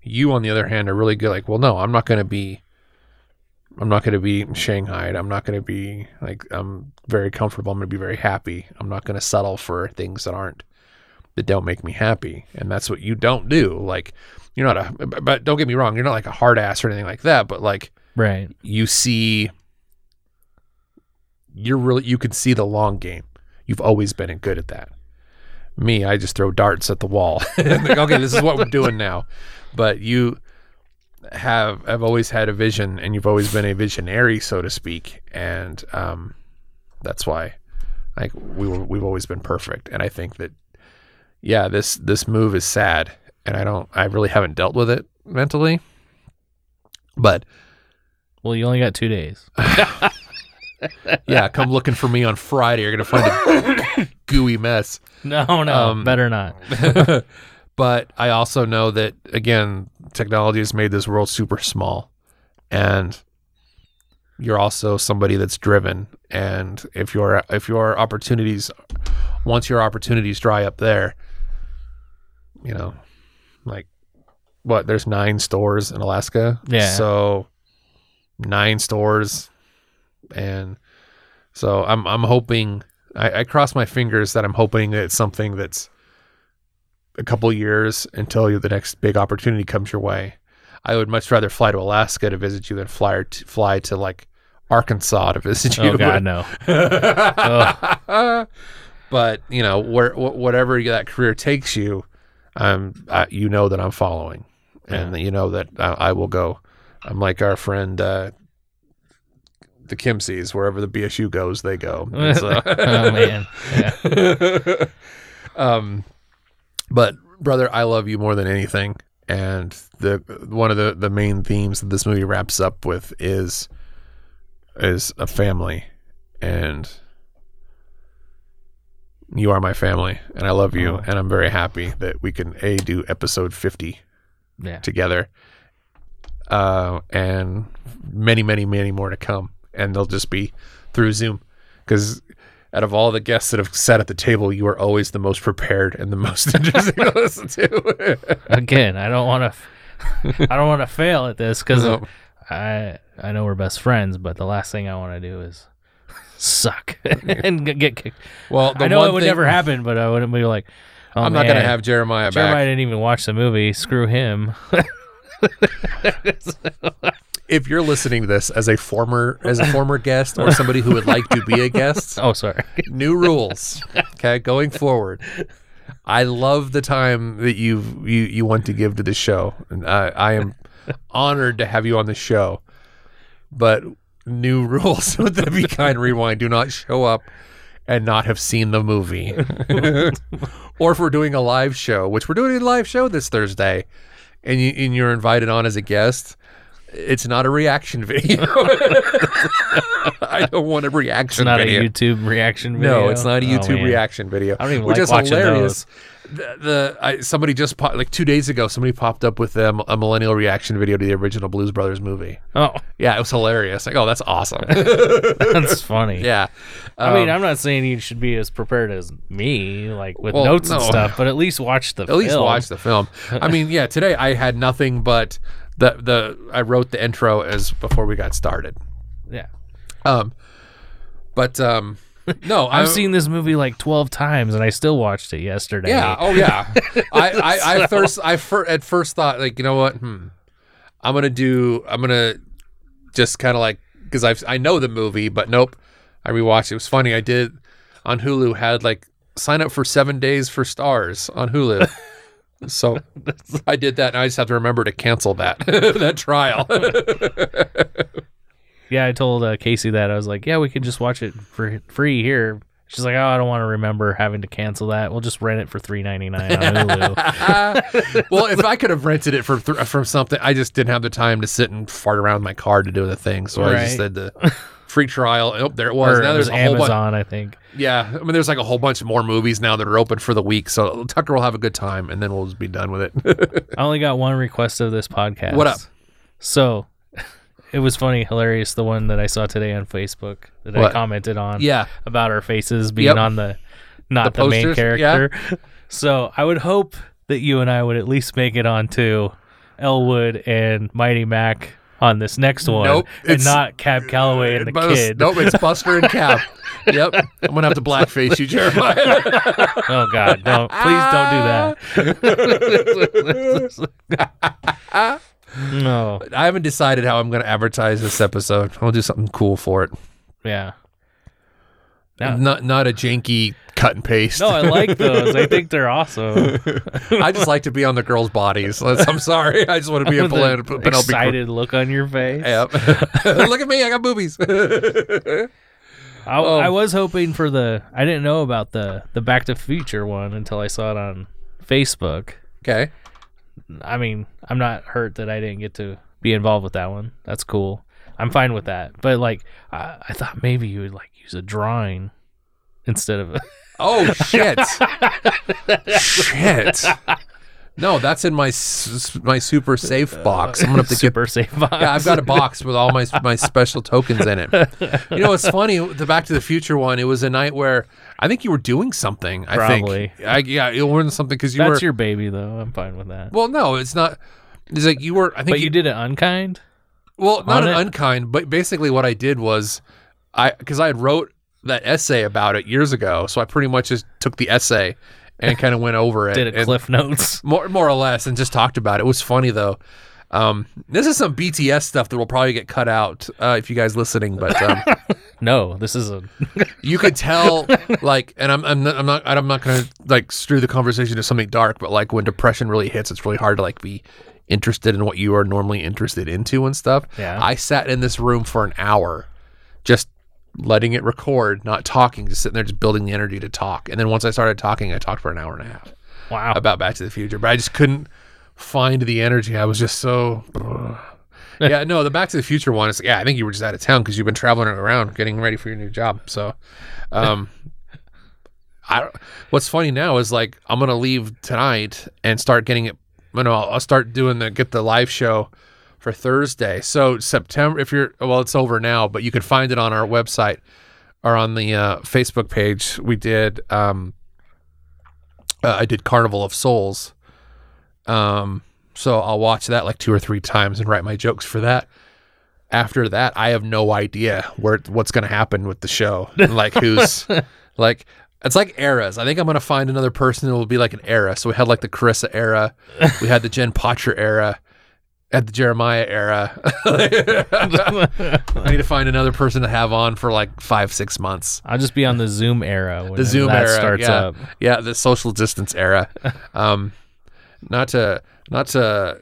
You, on the other hand, are really good. Like, well, no, I'm not going to be. I'm not going to be shanghaied. I'm not going to be like. I'm very comfortable. I'm going to be very happy. I'm not going to settle for things that aren't that don't make me happy, and that's what you don't do. Like, you're not a. But don't get me wrong. You're not like a hard ass or anything like that. But like, Right. you see you're really you can see the long game you've always been good at that me i just throw darts at the wall Like, okay this is what we're doing now but you have have always had a vision and you've always been a visionary so to speak and um that's why like we were we've always been perfect and i think that yeah this this move is sad and i don't i really haven't dealt with it mentally but Well, you only got two days. yeah, come looking for me on Friday. You're gonna find a gooey mess. No, no, Um, better not. but I also know that again, technology has made this world super small, and you're also somebody that's driven. And if your if your opportunities, once your opportunities dry up there, you know, like what? There's nine stores in Alaska. Yeah. So nine stores, and so I'm I'm hoping. I, I cross my fingers that I'm hoping that it's something that's a couple years until you, the next big opportunity comes your way. I would much rather fly to Alaska to visit you than fly to, fly to like Arkansas to visit oh, you. Oh God, no. but you know, where wh- whatever that career takes you, um, I, you know that I'm following, and you know that I, I will go. I'm like our friend, uh, the Kimseys. Wherever the BSU goes, they go. So- oh man. Yeah. um, but brother, I love you more than anything, and the one of the the main themes that this movie wraps up with is is a family, and you are my family, and I love you, Oh. and I'm very happy that we can a do episode fifty Yeah. together, uh, and many, many, many more to come, and they'll just be through Zoom, because out of all the guests that have sat at the table, you are always the most prepared and the most interesting to listen to. Again, I don't want to. I don't want to fail at this because No. I I know we're best friends, but the last thing I want to do is suck and get- get kicked. well, the I know one it would thing- never happen, but I wouldn't be like, oh, I'm not going to man, have Jeremiah Jeremiah back. didn't even watch the movie. Screw him. If you're listening to this as a former as a former guest or somebody who would like to be a guest, oh, sorry. new rules. Okay, going forward. I love the time that you you you want to give to the show, and I, I am honored to have you on the show. But new rules with the Be Kind Rewind: do not show up and not have seen the movie, or if we're doing a live show, which we're doing a live show this Thursday, and you and you're invited on as a guest. It's not a reaction video. I don't want a reaction It's not video. a YouTube reaction video. No, it's not a Oh, YouTube man. reaction video. I don't even which like is watching hilarious. The, the I, somebody just pop, like two days ago, somebody popped up with um, a millennial reaction video to the original Blues Brothers movie. Oh, Yeah, it was hilarious. Like, oh, that's awesome. that's funny. yeah, I mean, Um, I'm not saying you should be as prepared as me, like with Well, notes and stuff, but at least watch the film. at least watch the film. I mean, yeah, today I had nothing but the the I wrote the intro as before we got started. Yeah. Um, but um, no, I've I- seen this movie like 12 times and I still watched it yesterday. Yeah. Oh yeah. I I, I first I fir- at first thought like you know what hmm I'm gonna do I'm gonna just kind of like because I I know the movie but nope I rewatched it. it was funny I did on Hulu had like sign up for seven days for stars on Hulu. So I did that, and I just have to remember to cancel that that trial. Yeah, I told uh, Casey that. I was like, yeah, we can just watch it for free here. She's like, oh, I don't want to remember having to cancel that. We'll just rent it for three ninety nine on Hulu. well, if I could have rented it from th- from something, I just didn't have the time to sit and fart around my car to do the thing. So I just Right. said the free trial. Oh, there it was. or now there's was a whole bunch. Amazon, I think. Yeah, I mean, there's like a whole bunch more movies now that are open for the week. So Tucker will have a good time, and then we'll just be done with it. I only got one request of this podcast. What up? So, it was funny, hilarious. The one that I saw today on Facebook that I commented on. Yeah. about our faces being Yep. on the not The the, main posters, yeah. character. So I would hope that you and I would at least make it onto Elwood and Mighty Mack on this next one, Nope, and it's- not Cab Calloway and the kid. Nope, it's Buster and Cab. yep. I'm gonna have to blackface you, Jeremiah. Oh God, don't please don't do that. no, I haven't decided how I'm gonna advertise this episode. I'll do something cool for it. yeah. No, Not not a janky cut and paste. no, I like those. I think they're awesome. I just like to be on the girls' bodies. I'm sorry. I just want to be a With Pen- an Penelope excited look on your face. Yep. Look at me. I got boobies. I, Oh. I was hoping for the. I didn't know about the the Back to Future one until I saw it on Facebook. okay. I mean, I'm not hurt that I didn't get to be involved with that one. That's cool. I'm fine with that. But like, I, I thought maybe you would like use a drawing instead of. A, Oh shit. shit. No, that's in my my super safe box. I'm gonna have to get. super safe box. Yeah, I've got a box with all my my special tokens in it. You know, it's funny. The Back to the Future one. It was a night where I think you were doing something. I Probably. think. I, yeah, you were doing something because you That's were. your baby, though. I'm fine with that. well, no, it's not. It's like you were. I think But you did it unkind. Well, not an it? unkind, but basically what I did was I because I had wrote that essay about it years ago, so I pretty much just took the essay and kind of went over it. Did it cliff notes. more more or less and just talked about it. It was funny though. Um, this is some BTS stuff that will probably get cut out uh, if you guys listening, but um, No, this is a. you could tell like, and I'm I'm not, I'm not I'm not gonna like strew the conversation to something dark, but like when depression really hits, it's really hard to like be interested in what you are normally interested into and stuff. Yeah. I sat in this room for an hour, just letting it record, not talking, just sitting there, just building the energy to talk. And then once I started talking, I talked for an hour and a half Wow. about Back to the Future, but I just couldn't find the energy. I was just so. yeah, no, the Back to the Future one is yeah. I think you were just out of town because you've been traveling around getting ready for your new job. So, um, I what's funny now is like I'm gonna leave tonight and start getting it. You know, I'll, I'll start doing the get the live show for Thursday. So September, if you're well, it's over now, but you can find it on our website or on the uh, Facebook page. We did. Um, uh, I did Carnival of Souls. Um, so I'll watch that like two or three times and write my jokes for that. After that, I have no idea where what's going to happen with the show. Like who's like it's like eras. I think I'm going to find another person who will be like an era. So we had like the Carissa era, we had the Jen Potcher era, had the Jeremiah era. I need to find another person to have on for like five, six months. I'll just be on the Zoom era when The Zoom that era starts yeah. up. Yeah, the social distance era. um, not to not to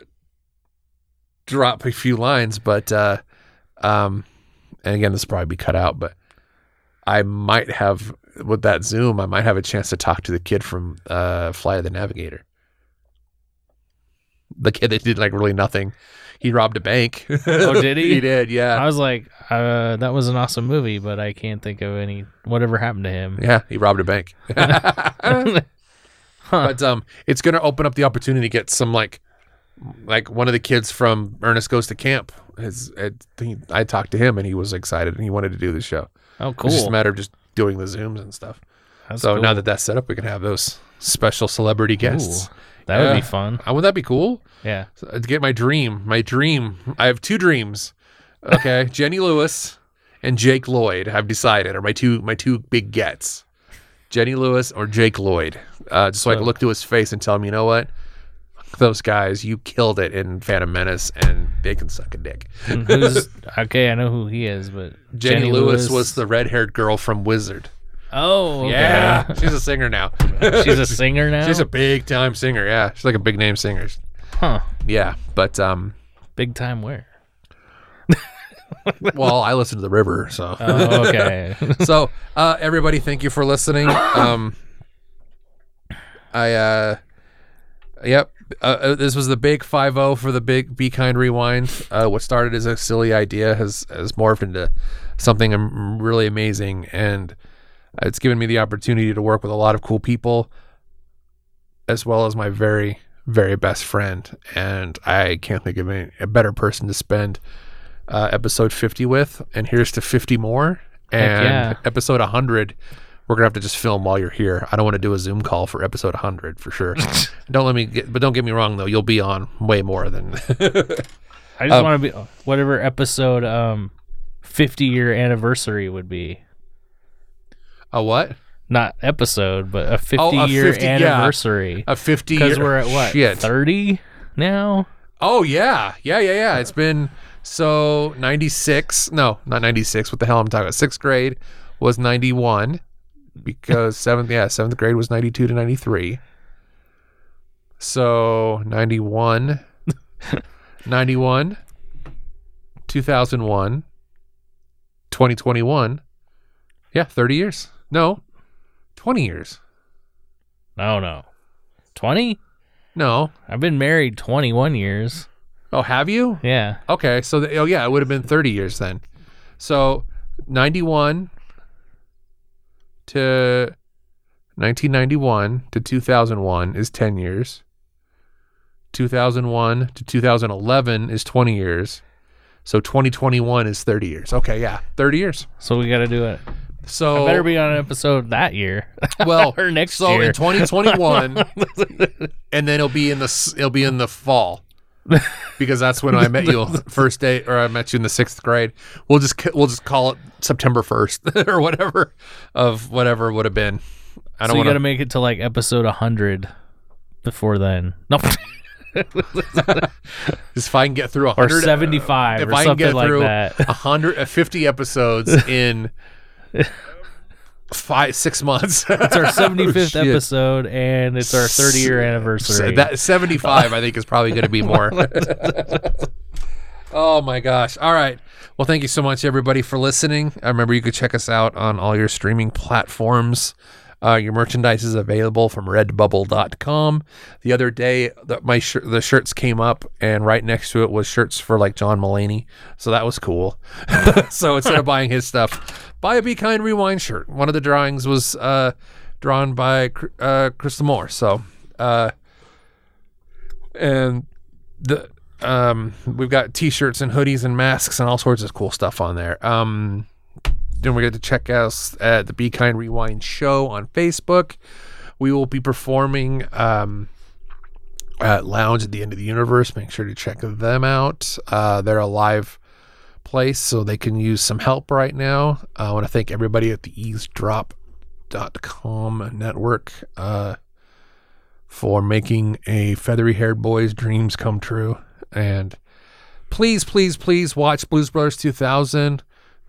drop a few lines, but uh, um, and again, this will probably be cut out, but I might have with that Zoom, I might have a chance to talk to the kid from uh, of the Navigator. The kid that did like really nothing. He robbed a bank. Oh, did he? he did, yeah. I was like, uh, that was an awesome movie, but I can't think of any whatever happened to him. Yeah, he robbed a bank. But um, it's going to open up the opportunity to get some like, like one of the kids from Ernest Goes to Camp. His, it, he, I talked to him and he was excited and he wanted to do the show. Oh, cool. It's just a matter of just doing the zooms and stuff. That's so cool. now that that's set up, we can have those special celebrity guests. Ooh, that would be fun. Uh, wouldn't that be cool? Yeah. So, to get my dream, my dream. I have two dreams. Okay, Jenny Lewis and Jake Lloyd. I've decided are my two my two big gets. Jenny Lewis or Jake Lloyd. Uh, just so I can look to his face and tell him, you know what, those guys, you killed it in Phantom Menace, and they can suck a dick. Okay? I know who he is, but Jenny, Lewis, was the red-haired girl from Wizard. Oh, okay. Yeah, she's a singer now. She's a singer now. she's a big-time singer. Yeah, she's like a big-name singer. huh. Yeah, but um, Big time where? well, I listen to the River, so. Oh, okay. so uh, everybody thank you for listening um i uh yep uh, uh, this was the big 5-0 for the big be kind rewind uh, what started as a silly idea has has morphed into something am- really amazing and it's given me the opportunity to work with a lot of cool people as well as my very very best friend and i can't think of any, a better person to spend uh, episode 50 with, and here's to 50 more. And yeah. episode 100, we're gonna have to just film while you're here. I don't want to do a Zoom call for episode 100 for sure. don't let me get, but don't get me wrong though. You'll be on way more than. I just Um, want to be whatever episode um 50 year anniversary would be. A what? Not episode, but a 50 Oh, a year 50 yeah. anniversary. A 50 year. Because we're at what? Shit. 30 now? Oh yeah, yeah, yeah, yeah. It's been so ninety six. No, not ninety six. What the hell I'm talking about? Sixth grade was ninety one because seventh. Yeah, seventh grade was ninety two to ninety three. So 91, 91, 2001, 2021. Yeah, 30 years. No, 20 years. No, no. 20? No. I've been married 21 years. Oh, have you? Yeah. Okay, so the, oh yeah, it would have been 30 years then. So 91 to 1991 to 2001 is 10 years. 2001 to 2011 is 20 years. So 2021 is 30 years. Okay, yeah, 30 years. So we got to do it. So I better be on an episode that year. well or next so year. in 2021 and then it'll be in the it'll be in the fall because that's when I met you first day or I met you in the 6th grade we'll just we'll just call it September 1st or whatever of whatever would have been I don't you got to make it to like episode 100 before then. No. if I can get through or 100 75 if or I can get like through that. 100 uh, 50 episodes in 5 6 months It's our 75th Shit. episode and it's our 30 year anniversary. That 75 I think is probably going to be more. oh my gosh. All right. Well, thank you so much everybody for listening. I remember you could check us out on all your streaming platforms. Uh, your merchandise is available from redbubble.com. The other day, the, my the shirts came up, and right next to it was shirts for like John Mulaney. So that was cool. so instead of buying his stuff, buy a Be Kind Rewind shirt. One of the drawings was uh, drawn by uh, Krista Moore. So, uh, and the um, we've got t-shirts and hoodies and masks and all sorts of cool stuff on there. Um, don't forget to check us at the Be Kind Rewind show on Facebook. We will be performing um, at Lounge at the End of the Universe. Make sure to check them out. Uh, they're a live place, so they can use some help right now. I want to thank everybody at the easedrop.com network uh, for making a feathery haired boy's dreams come true. And please, please, please watch Blues Brothers 2000.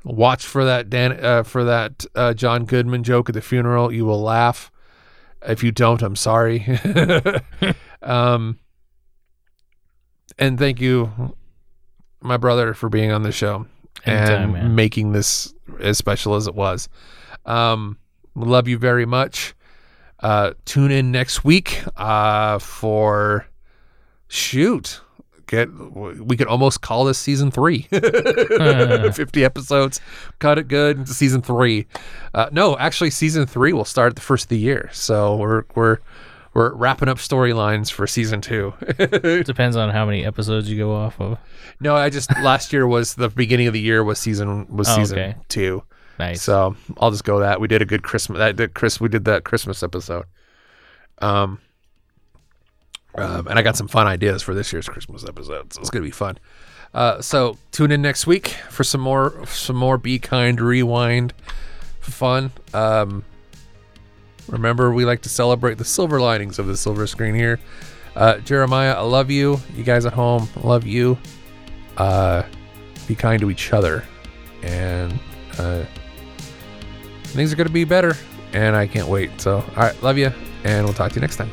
Watch for that Dan uh, for that uh, John Goodman joke at the funeral. You will laugh. If you don't, I'm sorry. um, and thank you, my brother, for being on the show Anytime, and man. making this as special as it was. Um, love you very much. Uh, tune in next week uh, for shoot. Get we could almost call this season three. 50 episodes. Cut it good season three. Uh, no, actually, season three will start at the first of the year. So we're we're we're wrapping up storylines for season two. Depends on how many episodes you go off of. no, I just last year was the beginning of the year was season was Oh, season okay. two. Nice. So I'll just go that. We did a good Christmas. That did Chris. We did that Christmas episode. Um, um, and I got some fun ideas for this year's Christmas episode, so it's gonna be fun. Uh, so tune in next week for some more some more Be Kind Rewind fun. Um, remember, we like to celebrate the silver linings of the silver screen here. Uh, Jeremiah, I love you. You guys at home, I love you. Uh, be kind to each other, and uh, things are gonna be better. And I can't wait. So, all right, love you, and we'll talk to you next time.